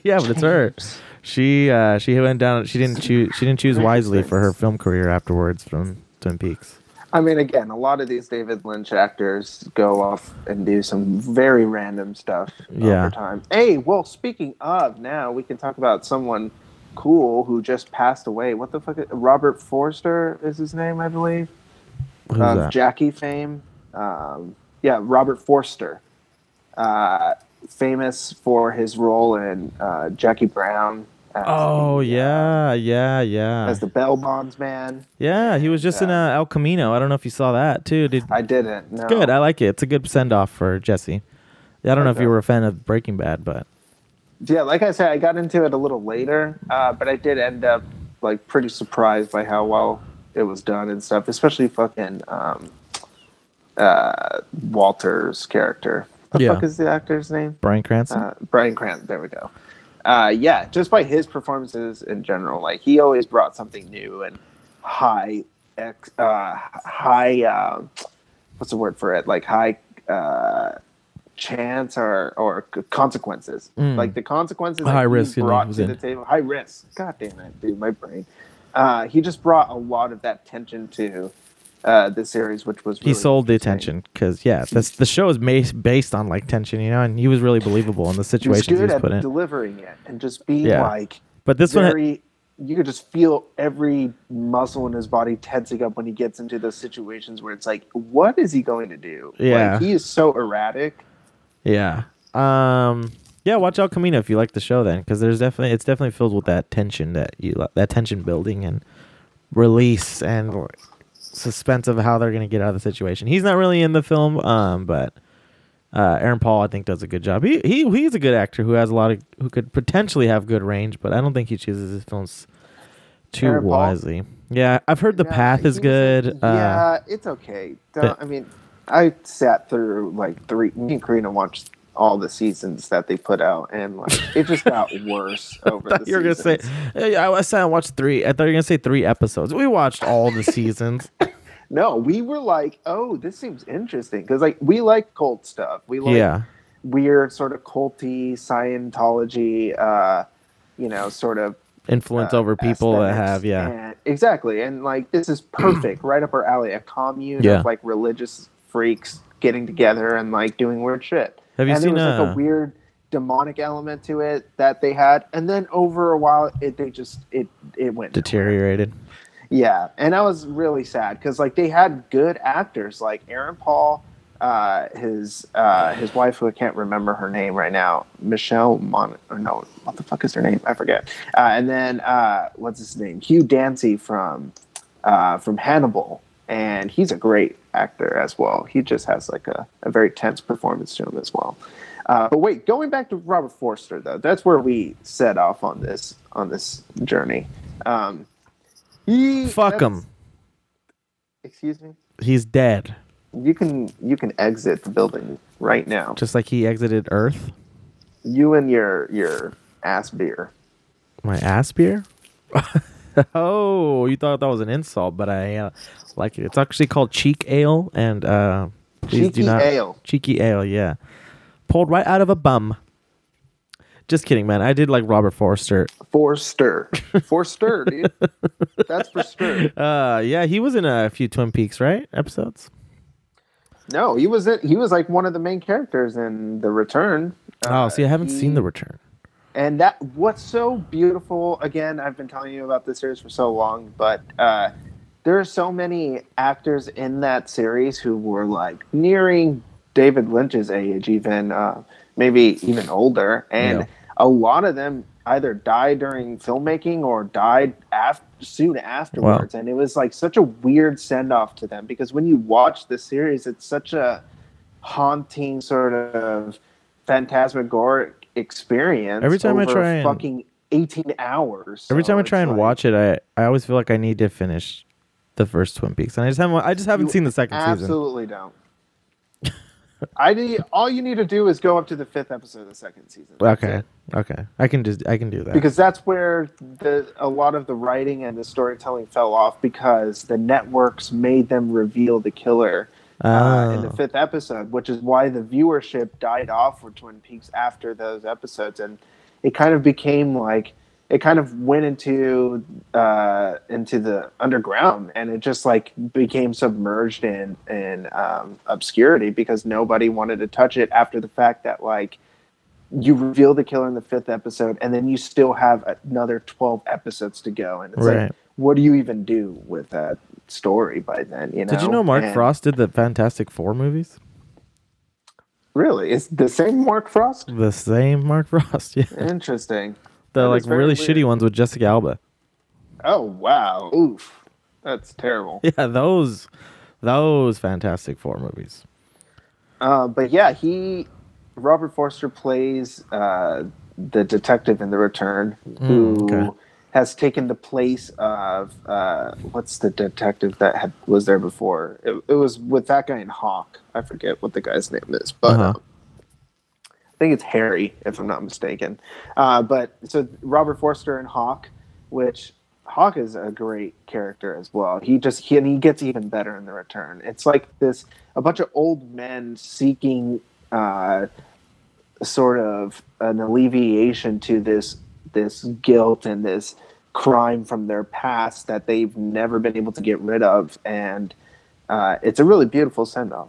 yeah, but it's her. She uh, she went down. She didn't choose. She didn't choose wisely for her film career afterwards from Twin Peaks. I mean, again, a lot of these David Lynch actors go off and do some very random stuff Yeah. over time. Hey, well, speaking of, now we can talk about someone cool who just passed away. What the fuck? Is, Robert Forster is his name, I believe. Who's of that? Jackie fame. Um, yeah, Robert Forster. Uh, famous for his role in uh, Jackie Brown. As Oh the, uh, yeah, yeah, yeah, as the bail bonds man. yeah. He was just in uh, El Camino. I don't know if you saw that too. Did I didn't. No. It's good. I like it. It's a good send off for Jesse. I don't know if you were a fan of Breaking Bad, but yeah, like I said, I got into it a little later, uh, but I did end up like pretty surprised by how well it was done and stuff, especially fucking um, uh, Walter's character. The Yeah. fuck is the actor's name? Bryan Cranston. Uh, Bryan Cranston. There we go. Uh, yeah, just by his performances in general, like he always brought something new and high, ex, uh, high. Uh, what's the word for it? Like high uh, chance or or consequences. Mm. Like the consequences. High that he risk, you brought to in. the table. High risk. God damn it, dude, my brain. Uh, he just brought a lot of that tension to uh, the series, which was he sold the attention because yeah, this, the show is based on like tension, you know, and he was really believable in the He was situations he was put in. delivering it and just being Yeah. like But this one, very you could just feel every muscle in his body tensing up when he gets into those situations where it's like what is he going to do Yeah. like, he is so erratic Yeah. Um. Yeah. Watch out, Camino, if you like the show, then, because there's definitely it's definitely filled with that tension that you that tension building and release and suspense of how they're gonna get out of the situation. He's not really in the film, um, but uh, Aaron Paul I think does a good job. He he he's a good actor who has a lot of who could potentially have good range, but I don't think he chooses his films too Aaron Paul? wisely. Yeah, I've heard the Yeah, path is good. uh, yeah it's okay but- i mean i sat through like three me and karina watched all the seasons that they put out and like it just got *laughs* worse over thought the you were gonna say. I, I said I watched three. I thought you were gonna say three episodes. We watched all the seasons. *laughs* no we were like oh this seems interesting because like we like cult stuff we like yeah, weird sort of culty Scientology, uh, you know, sort of influence uh, over people that have yeah. And- exactly. And like this is perfect, right up our alley. A commune Yeah. of like religious freaks getting together and like doing weird shit. Have you and seen there was like uh, a weird demonic element to it that they had, and then over a while, it they just it it went nowhere. deteriorated? Yeah, and I was really sad because like they had good actors like Aaron Paul, uh, his uh, his wife who I can't remember her name right now, Michelle Mon or no, what the fuck is her name? I forget. Uh, and then uh, what's his name? Hugh Dancy from uh, from Hannibal, and he's a great actor as well. He just has like a, a very tense performance to him as well. Uh, but wait, going back to Robert Forster though, that's where we set off on this on this journey. Um, he, Fuck him. Excuse me. He's dead, You can you can exit the building right now. just like he exited Earth. You and your your ass beer. My ass beer. *laughs* *laughs* oh, you thought that was an insult, but I uh, like it. It's actually called cheek ale, and uh, please do not ale. cheeky ale. Yeah, pulled right out of a bum. Just kidding, man. I did like Robert Forster. Forster. Forster, dude. *laughs* That's for stir. Uh, yeah, he was in a few Twin Peaks, right? Episodes. No, he was it. He was like one of the main characters in The Return. oh, see, I haven't he- seen The Return. And that what's so beautiful. Again, I've been telling you about this series for so long, but uh, there are so many actors in that series who were like nearing David Lynch's age, even uh, maybe even older, and Yeah. a lot of them either died during filmmaking or died af- soon afterwards, and it was like such a weird send off to them because when you watch the series, it's such a haunting sort of phantasmagoric experience. Every time I try and- fucking eighteen hours. Every So time I try and like- watch it, I I always feel like I need to finish the first Twin Peaks, and I just haven't. I just haven't seen the second season. Absolutely don't. *laughs* I need all you need to do is go up to the fifth episode of the second season. Okay, okay, I can just I can do that. Because that's where the a lot of the writing and the storytelling fell off because the networks made them reveal the killer uh, in the fifth episode, which is why the viewership died off for Twin Peaks after those episodes, and it kind of became like it kind of went into uh, into the underground, and it just like became submerged in in um, obscurity because nobody wanted to touch it after the fact that like you reveal the killer in the fifth episode, and then you still have another twelve episodes to go, and it's Right. like, what do you even do with that story by then? You know? Did you know Mark And- Frost did the Fantastic Four movies? Really, it's the same Mark Frost. The same Mark *laughs* Frost, yeah. Interesting. The That like really weird. shitty ones with Jessica Alba. Oh wow, oof, that's terrible. *laughs* Yeah, those those Fantastic Four movies. Uh, but yeah, he Robert Forster plays uh, the detective in The Return who Mm, okay. Has taken the place of uh, what's the detective that had was there before? It, it was with that guy in Hawk. I forget what the guy's name is, but Uh-huh. um, I think it's Harry, if I'm not mistaken. Uh, but so Robert Forster and Hawk, which Hawk is a great character as well. He just he and he gets even better in the return. It's like this a bunch of old men seeking uh, sort of an alleviation to this this guilt and this crime from their past that they've never been able to get rid of, and uh, it's a really beautiful send off.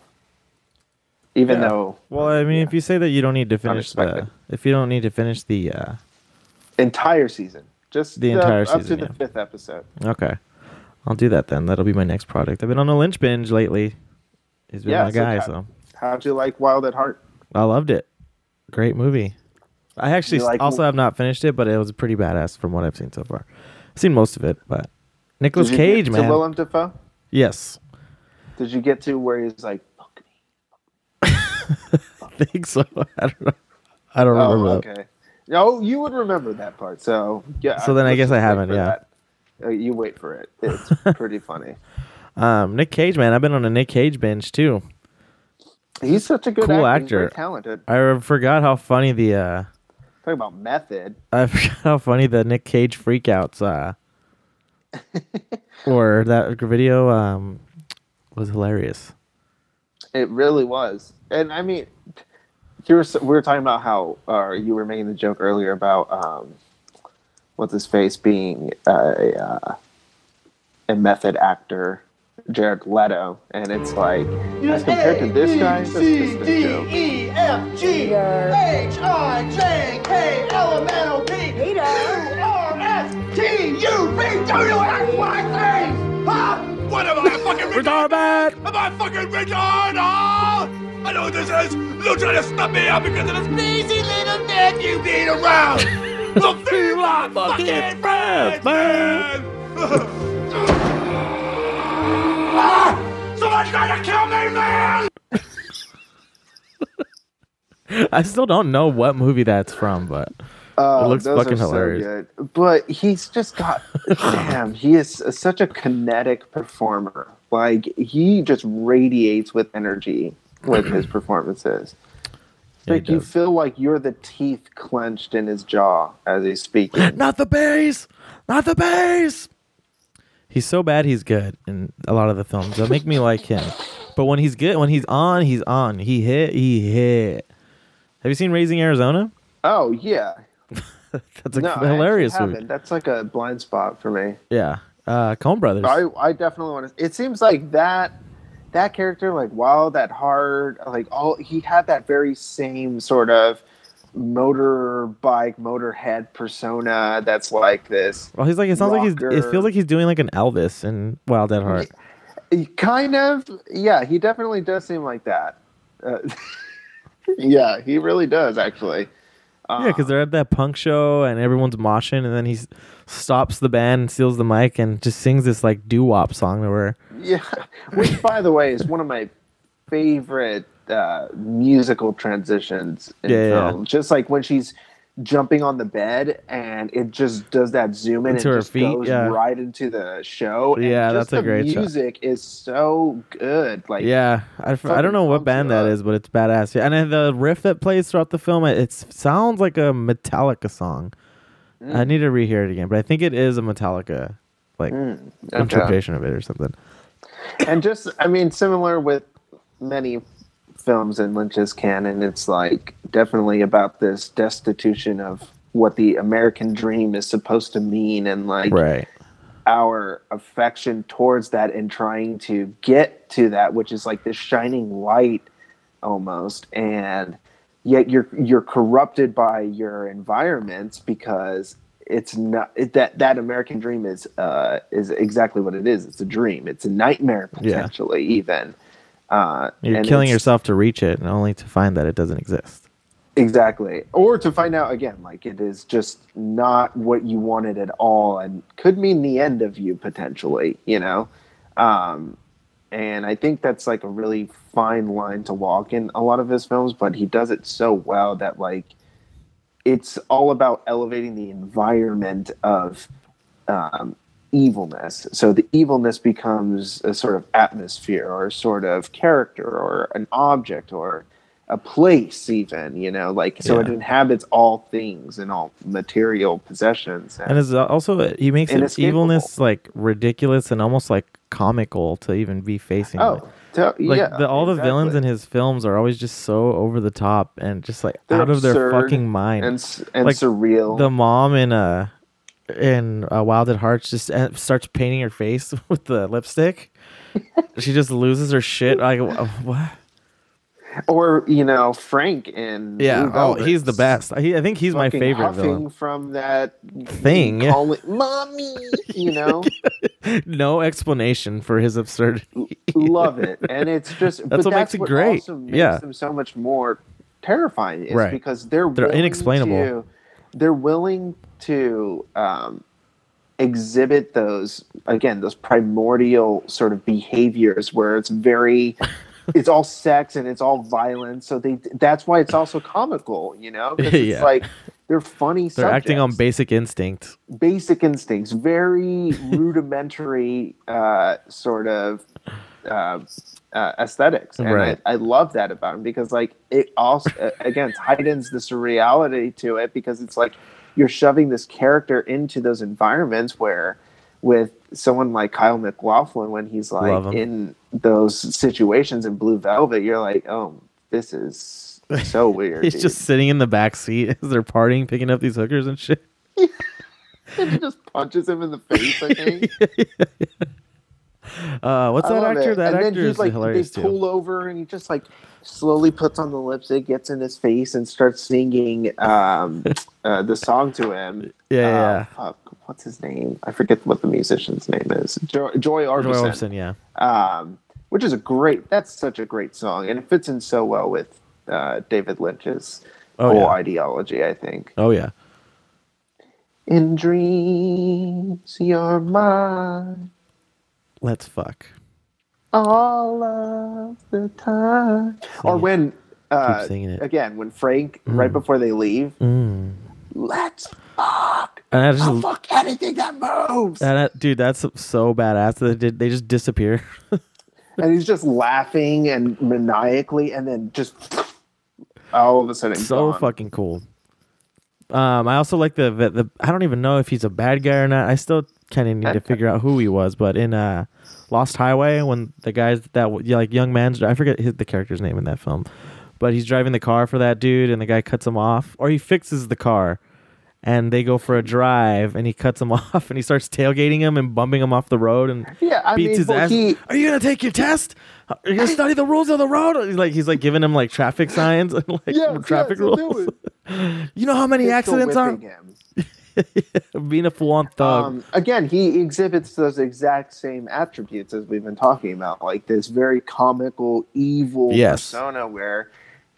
Even Yeah. though Well, I mean, if you say that you don't need to finish the, if you don't need to finish the, uh, entire season, just The entire up season, to the yeah. fifth episode. okay, I'll do that then. That'll be my next project. I've been on a Lynch binge lately. He's been Yeah, my so guy, ca- so How'd you like Wild at Heart? I loved it. Great movie. I actually like- also have not finished it, but it was pretty badass from what I've seen so far. I've seen most of it, but Nicolas Cage, man. To Willem Dafoe? yes, Did you get to where he's like, "Fuck me"? *laughs* I think so. I don't know. I don't Oh, remember that. okay. No, you would remember that part. So yeah. So then I guess I haven't, yeah. that. Uh, you wait for it. It's *laughs* pretty funny. Um, Nick Cage, man. I've been on a Nick Cage binge too. He's such a good Cool actor. Actor. talented. I forgot how funny the uh, Talk about method. *laughs* I forgot how funny the Nick Cage freakouts uh, *laughs* or that video um was hilarious. It really was. And I mean, you were, we were talking about how, or you were making the joke earlier about um, what's his face being a, uh, a method actor, Jared Leto, and it's like as compared to this guy, that's just a joke. E F G H I J K L M N O P Q R S T U V W X Y Z. Huh? What am I, a fucking retard? Am I fucking retard? Huh? I know what this is. You're trying to stop me out because of this crazy little *laughs* man you need around. The feel like fucking friends, man. *laughs* Ah! Someone's trying to kill me, man! I still don't know what movie that's from, but Oh, It looks those fucking are so hilarious. good. But he's just got damn, he is such a kinetic performer. Like he just radiates with energy with his *clears throat* performances. Yeah, like you does. feel like you're the teeth clenched in his jaw as he's speaking. *gasps* not the bass, not the bass. He's so bad, he's good in a lot of the films. That make me like him. But when he's good, when he's on, he's on. He hit, he hit. Have you seen Raising Arizona? *laughs* oh yeah. That's a no, I hilarious movie. That's like a blind spot for me. Yeah, uh, Coen Brothers. I I definitely want to. It seems like that that character, like Wild, that hard, like all he had that very same sort of motorbike, motorhead persona that's like this. Well, he's like it sounds like he's. It feels like he's doing like an Elvis in Wild at Heart. He kind of, yeah, he definitely does seem like that. Uh, *laughs* yeah, he really does actually. Uh, Yeah, because they're at that punk show and everyone's moshing, and then he stops the band and steals the mic and just sings this like doo wop song to her. Yeah, *laughs* which by the way is one of my favorite uh, musical transitions in Yeah, yeah. film. Just like when she's jumping on the bed and it just does that zoom in Into and her just feet, goes yeah. right into the show. and Yeah, that's a the great shot. music is so good. Like Yeah, I, f- I don't know what band that up. is, but it's badass. Yeah, and then the riff that plays throughout the film, it, it sounds like a Metallica song. I Mm. need to rehear it again, but I think it is a Metallica like okay. interpretation of it or something. and just i mean similar with many films in lynch's canon it's like definitely about this destitution of what the american dream is supposed to mean and like Right. our affection towards that and trying to get to that which is like this shining light almost and yet you're you're corrupted by your environments because it's not it, that that American dream is uh is exactly what it is it's a dream it's a nightmare Yeah. potentially even uh You're killing yourself to reach it, and only to find that it doesn't exist. Exactly. Or to find out again, like it is just not what you wanted at all and could mean the end of you potentially, you know? Um, and I think that's like a really fine line to walk in a lot of his films, but he does it so well that like it's all about elevating the environment of um, evilness. So the evilness becomes a sort of atmosphere or a sort of character or an object or a place even you know like so it inhabits all things and all material possessions And it's also he makes it evilness like ridiculous and almost like comical to even be facing. oh to- like yeah the, all the villains in his films are always just so over the top and just like They're out of their fucking mind. and and like, surreal the mom in uh in uh, Wild at Heart just uh, starts painting her face *laughs* with the lipstick. *laughs* she just loses her shit. Like what? or you know frank in Yeah. Oh, he's the best. He, I think he's my favorite villain. from that Thing, *laughs* calling, mommy you know No explanation for his absurdity. love it and it's just That's but what makes it great. makes Yeah. them so much more terrifying is Right. because they're They're willing inexplainable. to- they're willing to um, exhibit those again those primordial sort of behaviors where it's very *laughs* it's all sex and it's all violence so they that's why it's also comical you know 'Cause it's Yeah. like they're funny They're acting on basic instinct. basic instincts, very rudimentary uh, sort of uh, uh, aesthetics, and Right. I, I love that about him because like it also again heightens the surreality to it because it's like you're shoving this character into those environments where with someone like Kyle MacLachlan when he's like in those situations in Blue Velvet, you're like, oh, this is so *laughs* weird. He's dude. just sitting in the back seat as they're partying, picking up these hookers and shit. *laughs* and he just punches him in the face. I *laughs* think. Uh, what's that actor? it. That and actor then is like, hilarious they too. pull over and he just like slowly puts on the lipstick, gets in his face, and starts singing um, *laughs* uh, the song to him. Yeah, Uh, yeah. fuck, what's his name? I forget what the musician's name is. Jo- Joy Roy Orbison. Orbison, yeah. Um, which is a great. That's such a great song, and it fits in so well with uh, David Lynch's Oh, whole yeah. ideology. I think. Oh yeah. In dreams, you're mine. Let's fuck. all of the time. Or when, uh, singing it. again, when Frank, right before they leave, Mm. let's fuck. And I just, I'll fuck anything that moves. and I- dude, that's so badass. They did. They just disappear. *laughs* and he's just laughing and maniacally, and then just all of a sudden, so gone. fucking cool. Um, I also like the, the the I don't even know if he's a bad guy or not. I still kind of need to figure out who he was. But in uh, Lost Highway, when the guys that like young man's I forget his, the character's name in that film, but he's driving the car for that dude, and the guy cuts him off, or he fixes the car, and they go for a drive, and he cuts him *laughs* off, and he starts tailgating him and bumping him off the road, and Yeah, I beats mean, his ass. he- Are you gonna take your test? Are you gonna study the rules of the road? He's like he's like giving him like traffic signs and like Yes, traffic yes, rules. *laughs* You know how many accidents are him. *laughs* being a full on thug. Um, again, he exhibits those exact same attributes as we've been talking about, like this very comical, evil Yes. persona where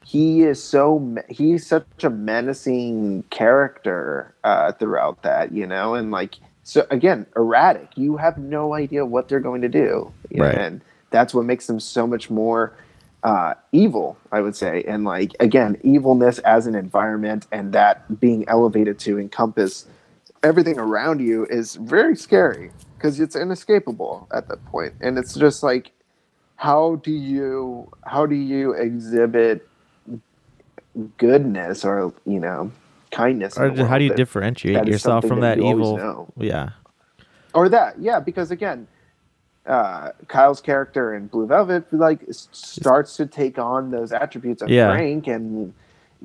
he is so he's such a menacing character uh, throughout that, you know, and like so again, erratic. You have no idea what they're going to do, know, Right. and that's what makes them so much more uh, evil, I would say. And like again, evilness as an environment and that being elevated to encompass everything around you is very scary because it's inescapable at that point. And it's just like, how do you how do you exhibit goodness or you know kindness? or how do you differentiate yourself from that that evil? Yeah. or that yeah because again uh kyle's character in blue velvet like starts to take on those attributes of Yeah. frank and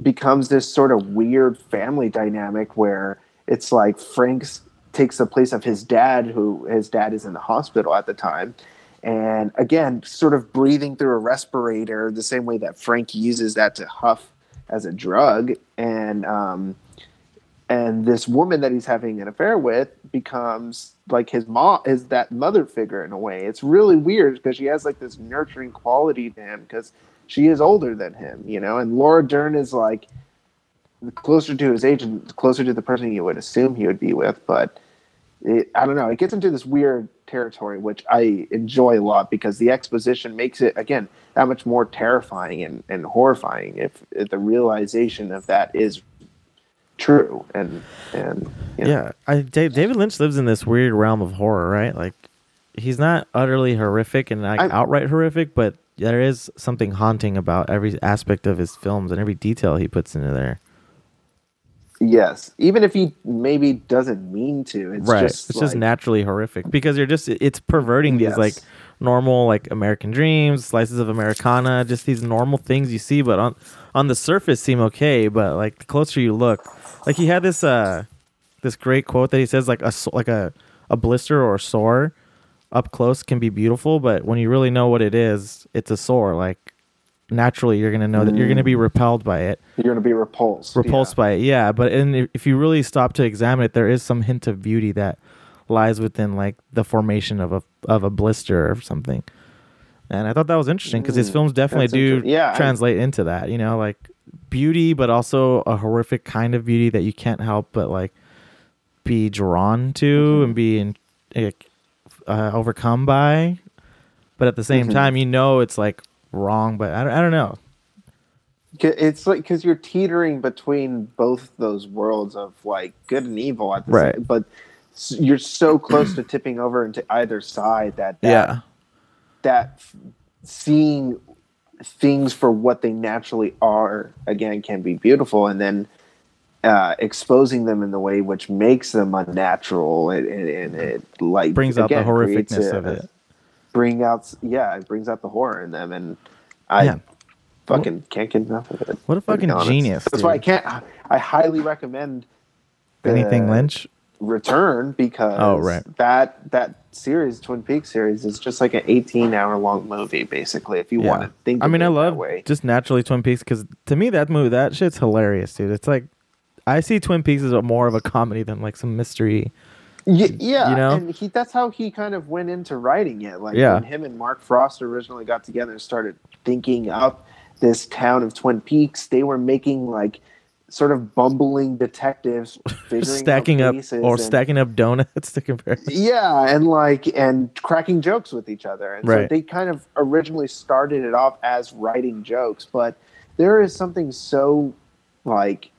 becomes this sort of weird family dynamic where it's like frank's takes the place of his dad who his dad is in the hospital at the time and again sort of breathing through a respirator the same way that frank uses that to huff as a drug and um and this woman that he's having an affair with becomes like his mom is that mother figure in a way. It's really weird because she has like this nurturing quality to him because she is older than him you know? And laura dern is like closer to his age and closer to the person you would assume he would be with but it, i don't know. It gets into this weird territory which i enjoy a lot because the exposition makes it again that much more terrifying and, and horrifying if, if the realization of that is true and and you know, Yeah, I David Lynch lives in this weird realm of horror, right? Like he's not utterly horrific and like I- outright horrific, but there is something haunting about every aspect of his films and every detail he puts into there. yes even if he maybe doesn't mean to it's right. just it's just naturally horrific because you're just it's perverting these Yes. like normal like American dreams, slices of Americana, just these normal things you see, but on on the surface seem okay, but like the closer you look, like he had this uh this great quote that he says like a like a a blister or a sore up close can be beautiful, but when you really know what it is, it's a sore. Like naturally, you're gonna know that you're gonna be repelled by it, you're going to be repulsed repulsed by it. Yeah, but and if you really stop to examine it, there is some hint of beauty that lies within like the formation of a of a blister or something. And I thought that was interesting because his Mm, films definitely that's do yeah, I- translate into that. You know, like beauty, but also a horrific kind of beauty that you can't help but like be drawn to Mm-hmm. and be in, uh, overcome by. But at the same Mhm. time, you know it's like wrong. But I don't, I don't know. It's like because you're teetering between both those worlds of like good and evil at the Right. same, but you're so close to tipping over into either side that, that yeah. that seeing things for what they naturally are again can be beautiful and then uh, exposing them in the way which makes them unnatural and, and, and it like Brings out the horrificness a- of it. bring out yeah it brings out the horror in them and i Yeah. fucking can't get enough of it What a fucking genius, that's why i can't i highly recommend Anything the Lynch? Return because Oh, right. that that series twin peaks series is just like an 18 hour long movie basically if you want to think I mean, I love just naturally Twin Peaks because to me that movie that shit's hilarious, dude. It's like I see Twin Peaks as a more of a comedy than like some mystery. Y- yeah, you know? and he that's how he kind of went into writing it. Like Yeah. when him and Mark Frost originally got together and started thinking up this town of Twin Peaks, they were making like sort of bumbling detectives *laughs* figuring stacking up or and- stacking up donuts to compare. Yeah, and like and cracking jokes with each other. And Right. so they kind of originally started it off as writing jokes, but there is something so like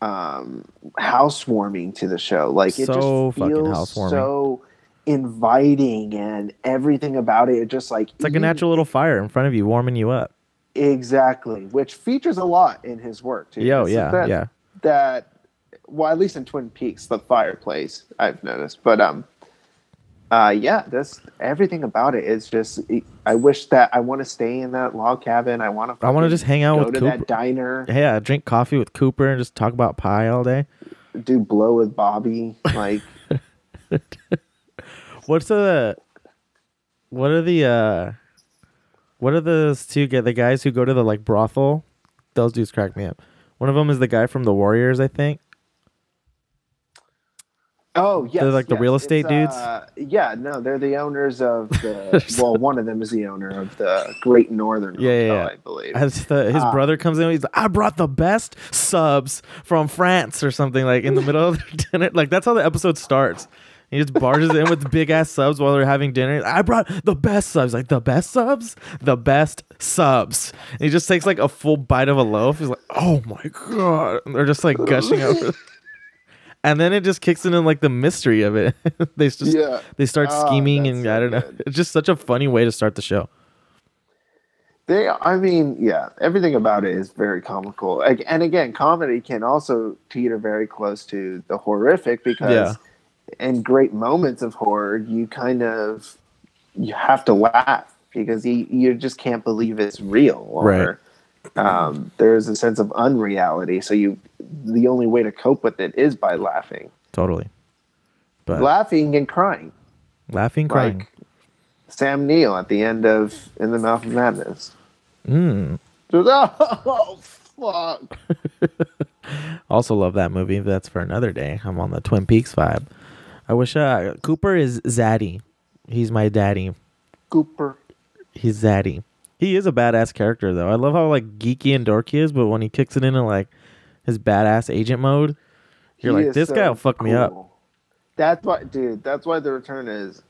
um housewarming to the show. Like it So just feels housewarming. so inviting and everything about it, it just like It's like a natural little fire in front of you, warming you up. Exactly, which features a lot in his work too. Yo, This yeah, that, yeah. that well at least in twin peaks the fireplace i've noticed but um uh yeah this everything about it is just i wish that i want to stay in that log cabin i want to I want to just hang out go with to Cooper. that diner Yeah, drink coffee with Cooper and just talk about pie all day. do blow with bobby like *laughs* What's the what are the uh What are those two get the guys who go to the like brothel? Those dudes crack me up. One of them is the guy from the Warriors, I think. Oh yes, They're like the real estate It's, dudes? Uh, yeah, no, they're the owners of *laughs* the. well, one of them is the owner of the Great Northern Yeah, yeah, Hotel, yeah. I believe. As the, his Ah. brother comes in, he's like, "I brought the best subs from France or something." Like in the middle of *laughs* dinner, like that's how the episode starts. He just barges in with big ass subs while they're having dinner. I brought the best subs, like the best subs, the best subs. And he just takes like a full bite of a loaf. He's like, "Oh my god!" And they're just like gushing over. *laughs* And then it just kicks in, like the mystery of it. *laughs* they just Yeah. they start Ah, scheming, and so I don't know. It's just such a funny way to start the show. They, I mean, yeah, everything about it is very comical. Ag- And again, comedy can also teeter very close to the horrific because Yeah. In great moments of horror, you kind of you have to laugh because you, you just can't believe it's real. Or, Um, there's a sense of unreality, so you the only way to cope with it is by laughing, Totally. But laughing and crying. laughing, crying. Like Sam Neill at the end of In the Mouth of Madness. Mm. Just, *laughs* oh fuck. *laughs* Also love that movie. That's for another day. I'm on the Twin Peaks vibe. I wish uh, Cooper is Zaddy. He's my daddy. Cooper. He's Zaddy. He is a badass character though. I love how like geeky and dorky he is, but when he kicks it into like his badass agent mode, you're He like, this so guy will fuck me up. That's why, dude. That's why the return is.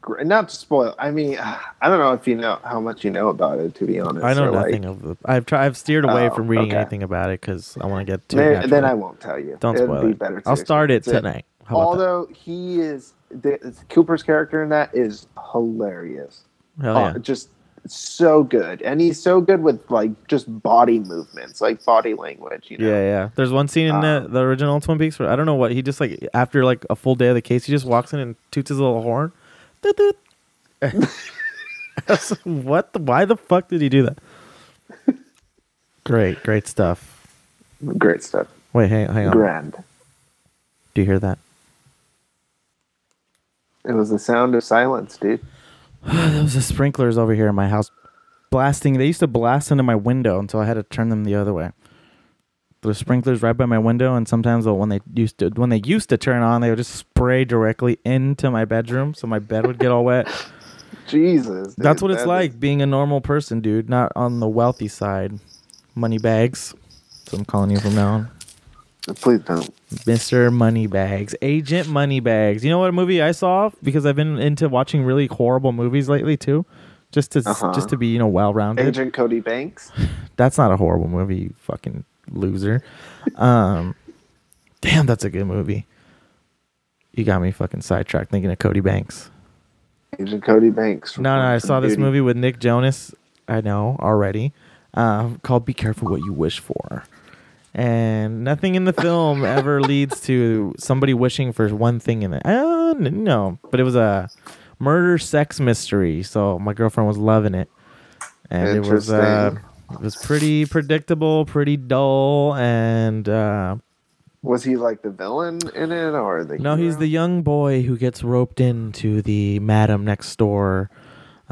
Great. Not to spoil. I mean, *sighs* I don't know if you know how much you know about it. To be honest, I know or, like, nothing of the. I've tried. I've steered away Oh, from reading okay. anything about it because I want to get too. Then, natural. then I won't tell you. Don't It'd spoil be it. I'll start it tonight. Although he is the, Cooper's character in that is hilarious. Hell yeah. just so good, and he's so good with like just body movements, like body language. You know? Yeah, yeah. There's one scene in the, Um, the original Twin Peaks where I don't know what he just like after like a full day of the case, he just walks in and toots his little horn. Doot, doot. *laughs* I was like, what? The, why the fuck did he do that? Great, great stuff. Great stuff. Wait, hang, hang on. Grand. Do you hear that? It was the sound of silence, dude. *sighs* There was the sprinklers over here in my house blasting. They used to blast into my window until I had to turn them the other way. The sprinklers right by my window, and sometimes when they used to when they used to turn on, they would just spray directly into my bedroom, so my bed would get all wet. *laughs* Jesus. That's dude, what it's that like is- being a normal person, dude. Not on the wealthy side. Money bags. So I'm calling you from now on. Please don't. Mr. Moneybags, Agent Moneybags. You know what a movie I saw? Because I've been into watching really horrible movies lately too, just to Uh-huh. just to be you know well rounded. Agent Cody Banks. *laughs* That's not a horrible movie, you fucking loser. Um, *laughs* damn, that's a good movie. You got me fucking sidetracked thinking of Cody Banks. Agent Cody Banks. No, no, I saw this movie with Nick Jonas. I know already. Uh, called "Be Careful What You Wish For," and nothing in the film *laughs* ever leads to somebody wishing for one thing in it. Uh, no, but it was a murder sex mystery, so my girlfriend was loving it, and it was uh, it was pretty predictable, pretty dull, and uh, Was he like the villain in it, or the? no, he's the young boy who gets roped into the madam next door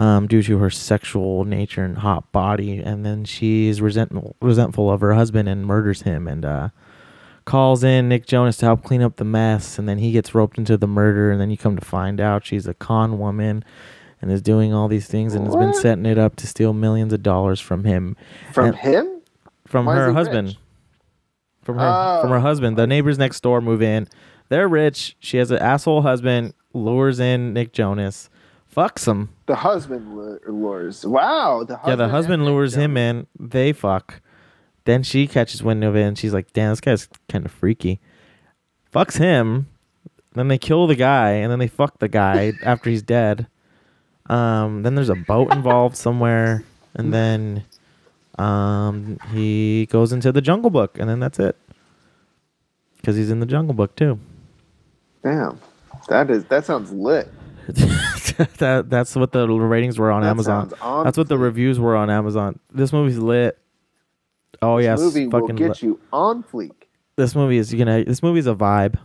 um, due to her sexual nature and hot body, and then she's resentful resentful of her husband and murders him and uh, calls in Nick Jonas to help clean up the mess, and then he gets roped into the murder, and then you come to find out she's a con woman. And is doing all these things and has been setting it up to steal millions of dollars from him, from and- him. from Why her he husband. rich? From her, from her Oh. husband. The neighbors next door move in. They're rich. She has an asshole husband. Lures in Nick Jonas. Fucks him. The husband lures. Wow. The husband yeah, the husband lures him in. They fuck. Then she catches wind of it and she's like, "Damn, this guy's kind of freaky." Fucks him. Then they kill the guy and then they fuck the guy *laughs* after he's dead. Um, then there's a boat *laughs* involved somewhere, and then um, he goes into the Jungle Book, and then that's it. Because he's in the Jungle Book too. Damn. That is. That sounds lit. *laughs* that that's what the ratings were on That Amazon. That's what the reviews were on Amazon. This movie's lit. Oh yes. This movie will get lit. you on fleek. This movie is gonna. This movie's a vibe.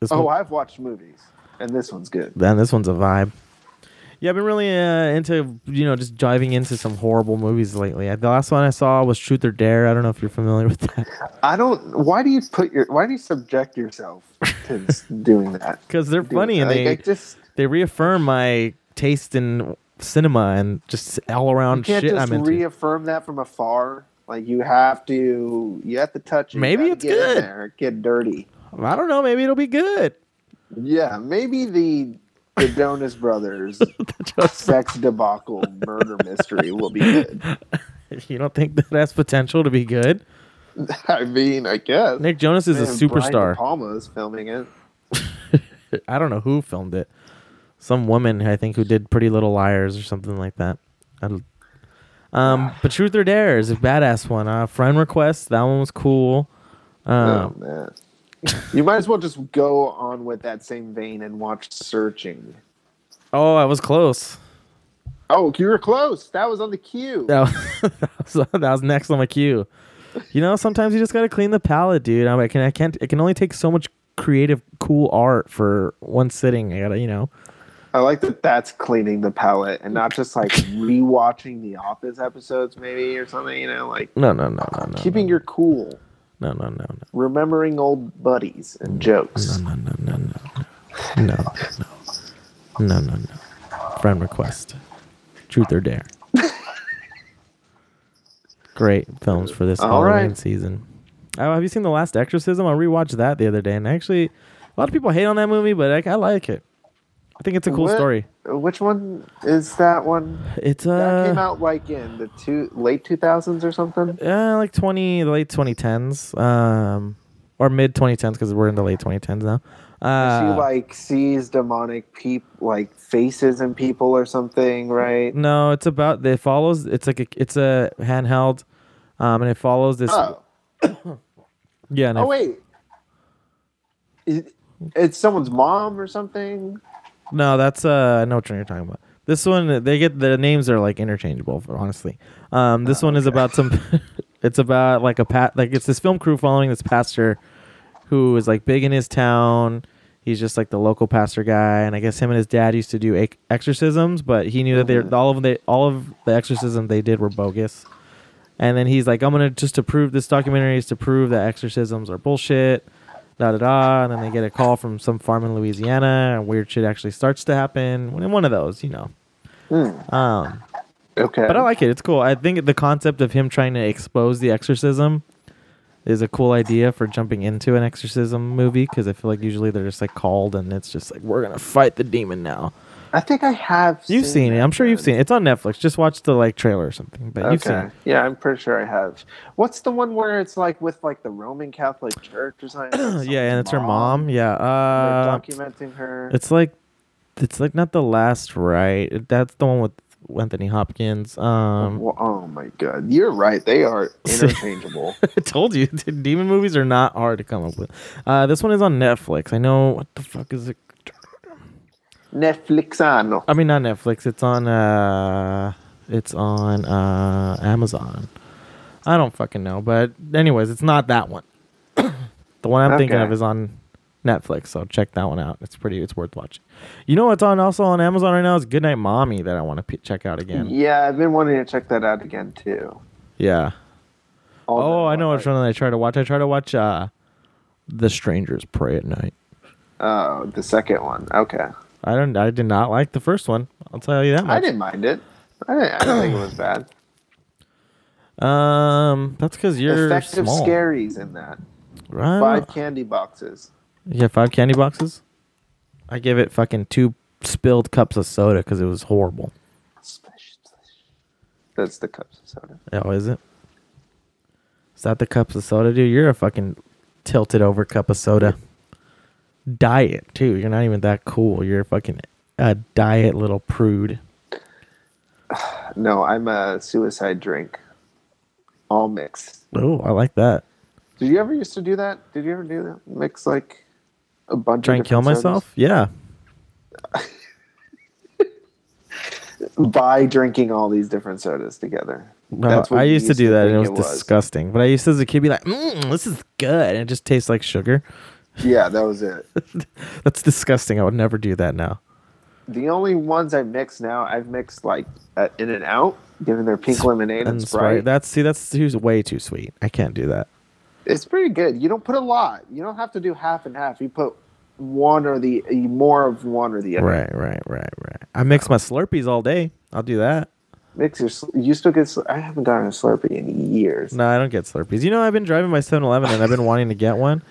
This Oh, mo- I've watched movies, and this one's good. then this one's a vibe. Yeah, I've been really uh, into you know just diving into some horrible movies lately. The last one I saw was Truth or Dare. I don't know if you're familiar *laughs* with that I don't. Why do you put your? Why do you subject yourself to *laughs* doing that? because they're Doing funny and that? Like, they I just they reaffirm my taste in cinema and just all you around can't shit just I'm into. reaffirm that from afar. Like you have to. You have to touch it. Maybe it's get in good. there, get dirty. I don't know. Maybe it'll be good. Yeah, maybe the the *laughs* Jonas Brothers sex debacle murder mystery will be good. *laughs* you don't think that has potential to be good? *laughs* I mean, I guess. Nick Jonas is a Man, Brian superstar. De Palma is filming it. I don't know who filmed it. Some woman, I think, who did Pretty Little Liars or something like that. Um, but Truth or Dare is a badass one. Uh, friend request, that one was cool. oh Um, man, you might as well just go on with that same vein and watch Searching. oh, I was close. Oh, you were close. That was on the queue. *laughs* That was, *laughs* that was, next on my queue. You know, sometimes you just gotta clean the palette, dude. I, I can, I can't. It can only take so much creative, cool art for one sitting. I gotta, you know. I like that. That's cleaning the palette and not just like rewatching the Office episodes, maybe or something. You know, like No, no, no, no, no. keeping your cool, No, no, no, no. remembering old buddies and jokes. No, no, no, no, no, no, no, no, no, no. Friend request. Truth or dare. Great films for this All Halloween right. season. Oh, have you seen The Last Exorcism? I rewatched that the other day, and actually, a lot of people hate on that movie, but I, I like it. I think it's a cool What- story. Which one is that one? It's That came uh, out like in the two late two thousands or something. yeah, like twenty, late twenty tens, um, or mid twenty tens because we're in the late twenty tens now. Uh, she like sees demonic peep like faces in people or something, right? No, it's about it follows. It's like a, it's a handheld, um, and it follows this. Oh, *coughs* Yeah, and oh it- wait, Is- it's someone's mom or something. No, that's uh, I know what you're talking about. This one, they get the names are like interchangeable. Honestly, um, this one is about some. *laughs* it's about like a pat, like it's this film crew following this pastor, who is like big in his town. He's just like the local pastor guy, and I guess him and his dad used to do ex- exorcisms, but he knew that they all of them, they all of the exorcisms they did were bogus. And then he's like, I'm gonna just to prove this documentary is to prove that exorcisms are bullshit. Da da da. And then they get a call from some farm in Louisiana, and weird shit actually starts to happen. One one of those, you know. Hmm. Um, Okay, but I like it. It's cool. I think the concept of him trying to expose the exorcism is a cool idea for jumping into an exorcism movie because I feel like usually they're just like called and it's just like we're gonna fight the demon now. I think I have. You've seen it. that I'm sure you've seen it. It's on Netflix. Just watch the like trailer or something. But you've seen Okay. it. Yeah, I'm pretty sure I have. What's the one where it's like with like the Roman Catholic Church or something? *clears throat* yeah, and it's her mom. Yeah. Uh, documenting her. it's like it's like not the last right. That's the one with Anthony Hopkins. Um, Well, oh my god, you're right. They are *laughs* interchangeable. *laughs* I told you, *laughs* demon movies are not hard to come up with. Uh, this one is on Netflix. I know what the fuck is it? Netflixano. I mean, not Netflix. It's on. uh It's on uh Amazon. I don't fucking know, but anyways, it's not that one. *coughs* the one I'm thinking of is on Netflix, so check that one out. It's pretty. It's worth watching. You know what's on also on Amazon right now is Goodnight Mommy that I want to p- check out again. Yeah, I've been wanting to check that out again too. Yeah. All Oh, I know which one I try to watch. I try to watch uh The Strangers Prey at Night. Oh, the second one. Okay, I don't. I did not like the first one. I'll tell you that much. I didn't mind it. I didn't, I didn't think it was bad. Um, that's because you're Effective small. scaries in that. Right? Five candy boxes. You have five candy boxes. I give it fucking two spilled cups of soda because it was horrible. That's the cups of soda. Oh, is it? Is that the cups of soda, dude? You're a fucking tilted over cup of soda. Diet too. You're not even that cool. You're a fucking a diet little prude. *sighs* No, I'm a suicide drink. All mixed. Oh, I like that. Did you ever used to do that? Did you ever do that? Mix like a bunch Try of and kill sodas? myself? Yeah. *laughs* by drinking all these different sodas together. No, That's what I you used to do that, and it was, think disgusting. But I used to, as a kid, be like, mm, "This is good," and it just tastes like sugar. Yeah, that was it. *laughs* That's disgusting. I would never do that now. The only ones I mix now, I've mixed like uh, In-N-Out, given their pink lemonade and, And Sprite. Sprite. That's see, that's too, way too sweet. I can't do that. It's pretty good. You don't put a lot. You don't have to do half and half. You put one or the more of one or the other. Right, right, right, right. I mix my Slurpees all day. I'll do that. Mix your. You still get. I haven't gotten a Slurpee in years. No, I don't get Slurpees. You know, I've been driving my 7-Eleven and I've been wanting to get one.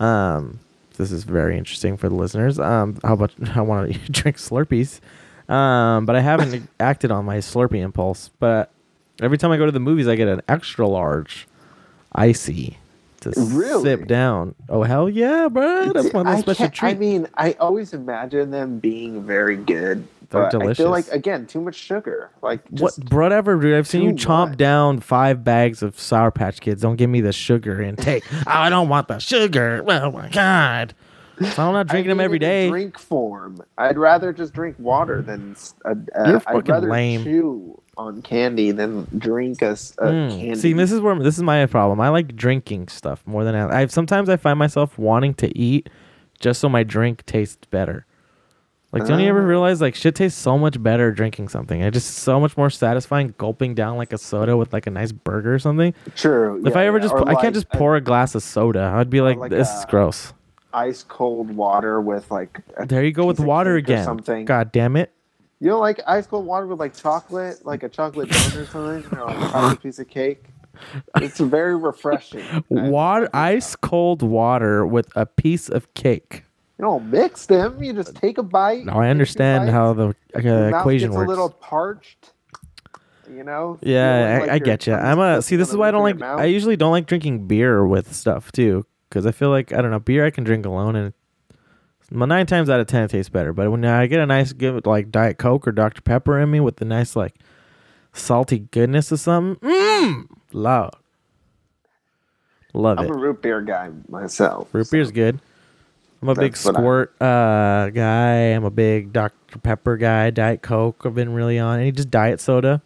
Um, this is very interesting for the listeners. Um, how about *laughs* I want to *laughs* drink Slurpees, um, but I haven't *laughs* acted on my Slurpee impulse. But every time I go to the movies, I get an extra large, icy, to Really? sip down. Oh hell yeah, bro! That's my special treat. I mean, I always imagine them being very good. They're but I delicious. feel like again, too much sugar. Like what, whatever, dude? I've seen you chomp much. down five bags of Sour Patch Kids. Don't give me the sugar intake. *laughs* oh, I don't want the sugar. Oh my god! So I'm not drinking them every day. in. Drink form. I'd rather just drink water than a, You're I'd fucking rather lame. chew on candy than drink a, a Mm. candy. See, this is where this is my problem. I like drinking stuff more than I. I sometimes I find myself wanting to eat just so my drink tastes better. Like, don't you ever Ah. realize like shit tastes so much better drinking something? It's just so much more satisfying gulping down like a soda with like a nice burger or something. true. if yeah, I ever yeah. just, pu- I can't just pour a glass of soda. I'd be like, like this is gross. ice cold water with like. There you go with water again. Something. God damn it. You know, like ice cold water with like chocolate, like a chocolate donut or something, or like a piece of cake. It's very refreshing. *laughs* Water, ice cold water with a piece of cake. You don't mix them. You just take a bite. Now I understand how the uh, equation gets works. a little parched. You know. Yeah, I, like I your get you. I'm a see. This is why I don't like. I usually don't like drinking beer with stuff too, because I feel like I don't know. Beer I can drink alone, and nine times out of ten it tastes better. But when I get a nice good like Diet Coke or Dr Pepper in me with the nice like salty goodness of something, mmm, love, love I'm it. a root beer guy myself. Root beer's good. I'm a big That's squirt uh, guy. I'm a big Dr Pepper guy. Diet Coke I've been really on. Any just diet soda.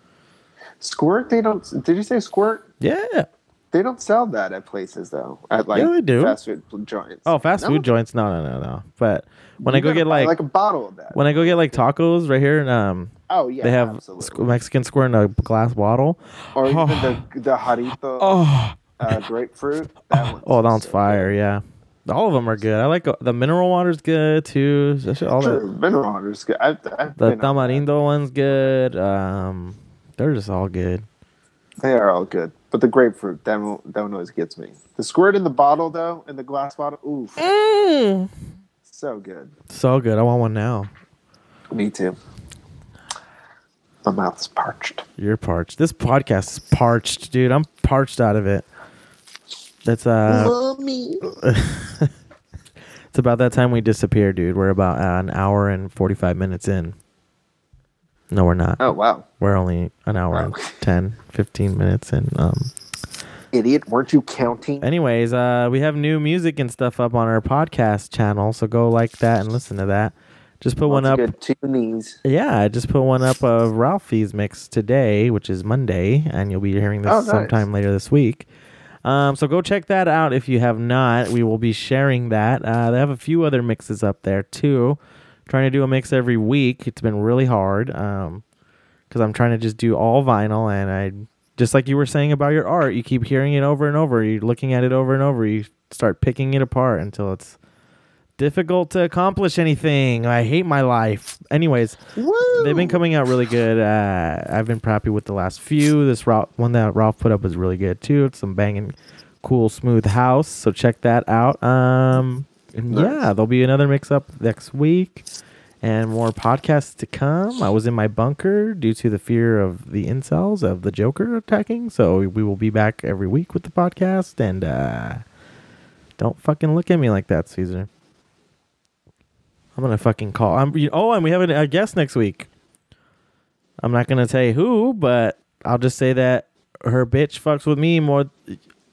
Squirt, they don't. Did you say squirt? Yeah. They don't sell that at places though. At like Yeah, they do. fast food joints. Oh, fast No? food joints? No, no, no, no. But when I go get like, like a bottle of that. when I go get like tacos right here, and um, oh yeah, they have squ- Mexican squirt in a glass bottle. or even the *sighs* the jarrito Oh, uh, grapefruit. *sighs* That oh, that one's so fire. Yeah, all of them are good. I like uh, the mineral water's good too. That All True, the mineral water's good. I've, I've the been on tamarindo one's good. Um, they're just all good. They are all good, but the grapefruit that one, that one always gets me. The squirt in the bottle though, in the glass bottle, oof, Mm. so good. So good. I want one now. Me too. My mouth's parched. You're parched. This podcast is parched, dude. I'm parched out of it. That's uh. Mommy. *laughs* It's about that time we disappear, dude. We're about an hour and 45 minutes in. No, we're not. Oh wow, We're only an hour and *laughs* 10, 15 minutes in. Um, idiot! Weren't you counting? anyways, uh, we have new music and stuff up on our podcast channel, so go like that and listen to that. Just put one up. Good two knees. Yeah, I just put one up of Ralphie's mix today, which is Monday, and you'll be hearing this Oh, nice. sometime later this week. Um, so go check that out if you have not. We will be sharing that. Uh, they have a few other mixes up there too. Trying to do a mix every week. It's been really hard um, because I'm trying to just do all vinyl, and I just like you were saying about your art, you keep hearing it over and over. You're looking at it over and over. You start picking it apart until it's difficult to accomplish anything. I hate my life. Anyways, Woo! they've been coming out really good. Uh, I've been happy with the last few. This Ralph, one that Ralph put up was really good too. It's some banging, cool, smooth house. So check that out. Um, and yeah, there'll be another mix up next week, and more podcasts to come. I was in my bunker due to the fear of the incels of the Joker attacking. So we will be back every week with the podcast. And uh, don't fucking look at me like that, Caesar. I'm gonna fucking call. I'm. Oh, and we have a, guest next week. I'm not gonna say who, but I'll just say that her bitch fucks with me more.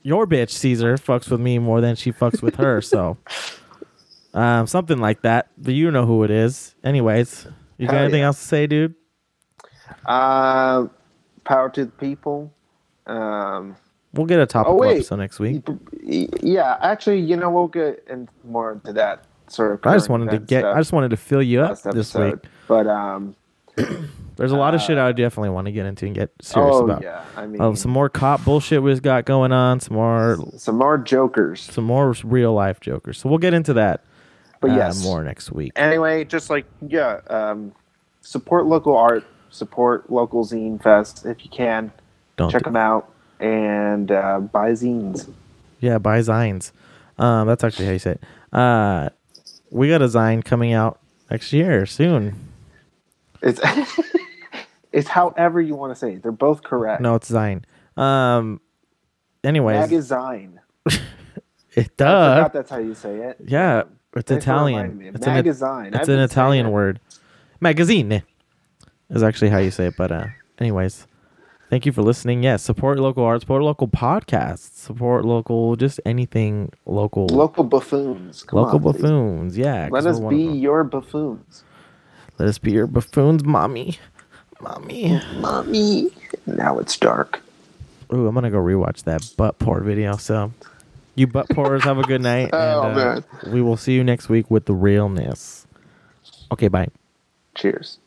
Your bitch Caesar fucks with me more than she fucks with her. so, *laughs* um, something like that. But you know who it is. Anyways, you got Hell anything yeah. else to say, dude? Uh, power to the people. Um, We'll get a topical wait. episode next week. yeah, actually, you know, we'll get in more into that sort of. I just wanted to get. I just wanted to fill you up this week. But um, *clears throat* There's a lot of shit Uh, I definitely want to get into and get serious oh about. yeah, I mean, some more cop bullshit we've got going on. Some more, some more jokers. some more real life jokers. So we'll get into that. But uh, yes, more next week. anyway, just like yeah, um, support local art, support local zine fest if you can. Don't Check do- them out and uh, buy zines. Yeah, buy Zines. Um, that's actually how you say it. We got a Zine coming out next year soon. It's *laughs* it's however you want to say. it. They're both correct. No, it's Zine. Um, anyways, Magazine. *laughs* it I forgot that's how you say it. Yeah, it's Thanks Italian. It's an Magazine. it's I've an Italian word. Magazine is actually how you say it. But uh, anyways, thank you for listening. Yes, support local art, support local podcasts, support local, just anything local. Local buffoons. Come local on, please. buffoons. Yeah, 'cause Let us be your buffoons. Let us be your buffoons, mommy. Mommy. Mommy. Now it's dark. Ooh, I'm gonna go rewatch that butt pour video. So, you butt pourers have a good night. *laughs* Oh, and, uh, We will see you next week with the realness. Okay, bye. Cheers.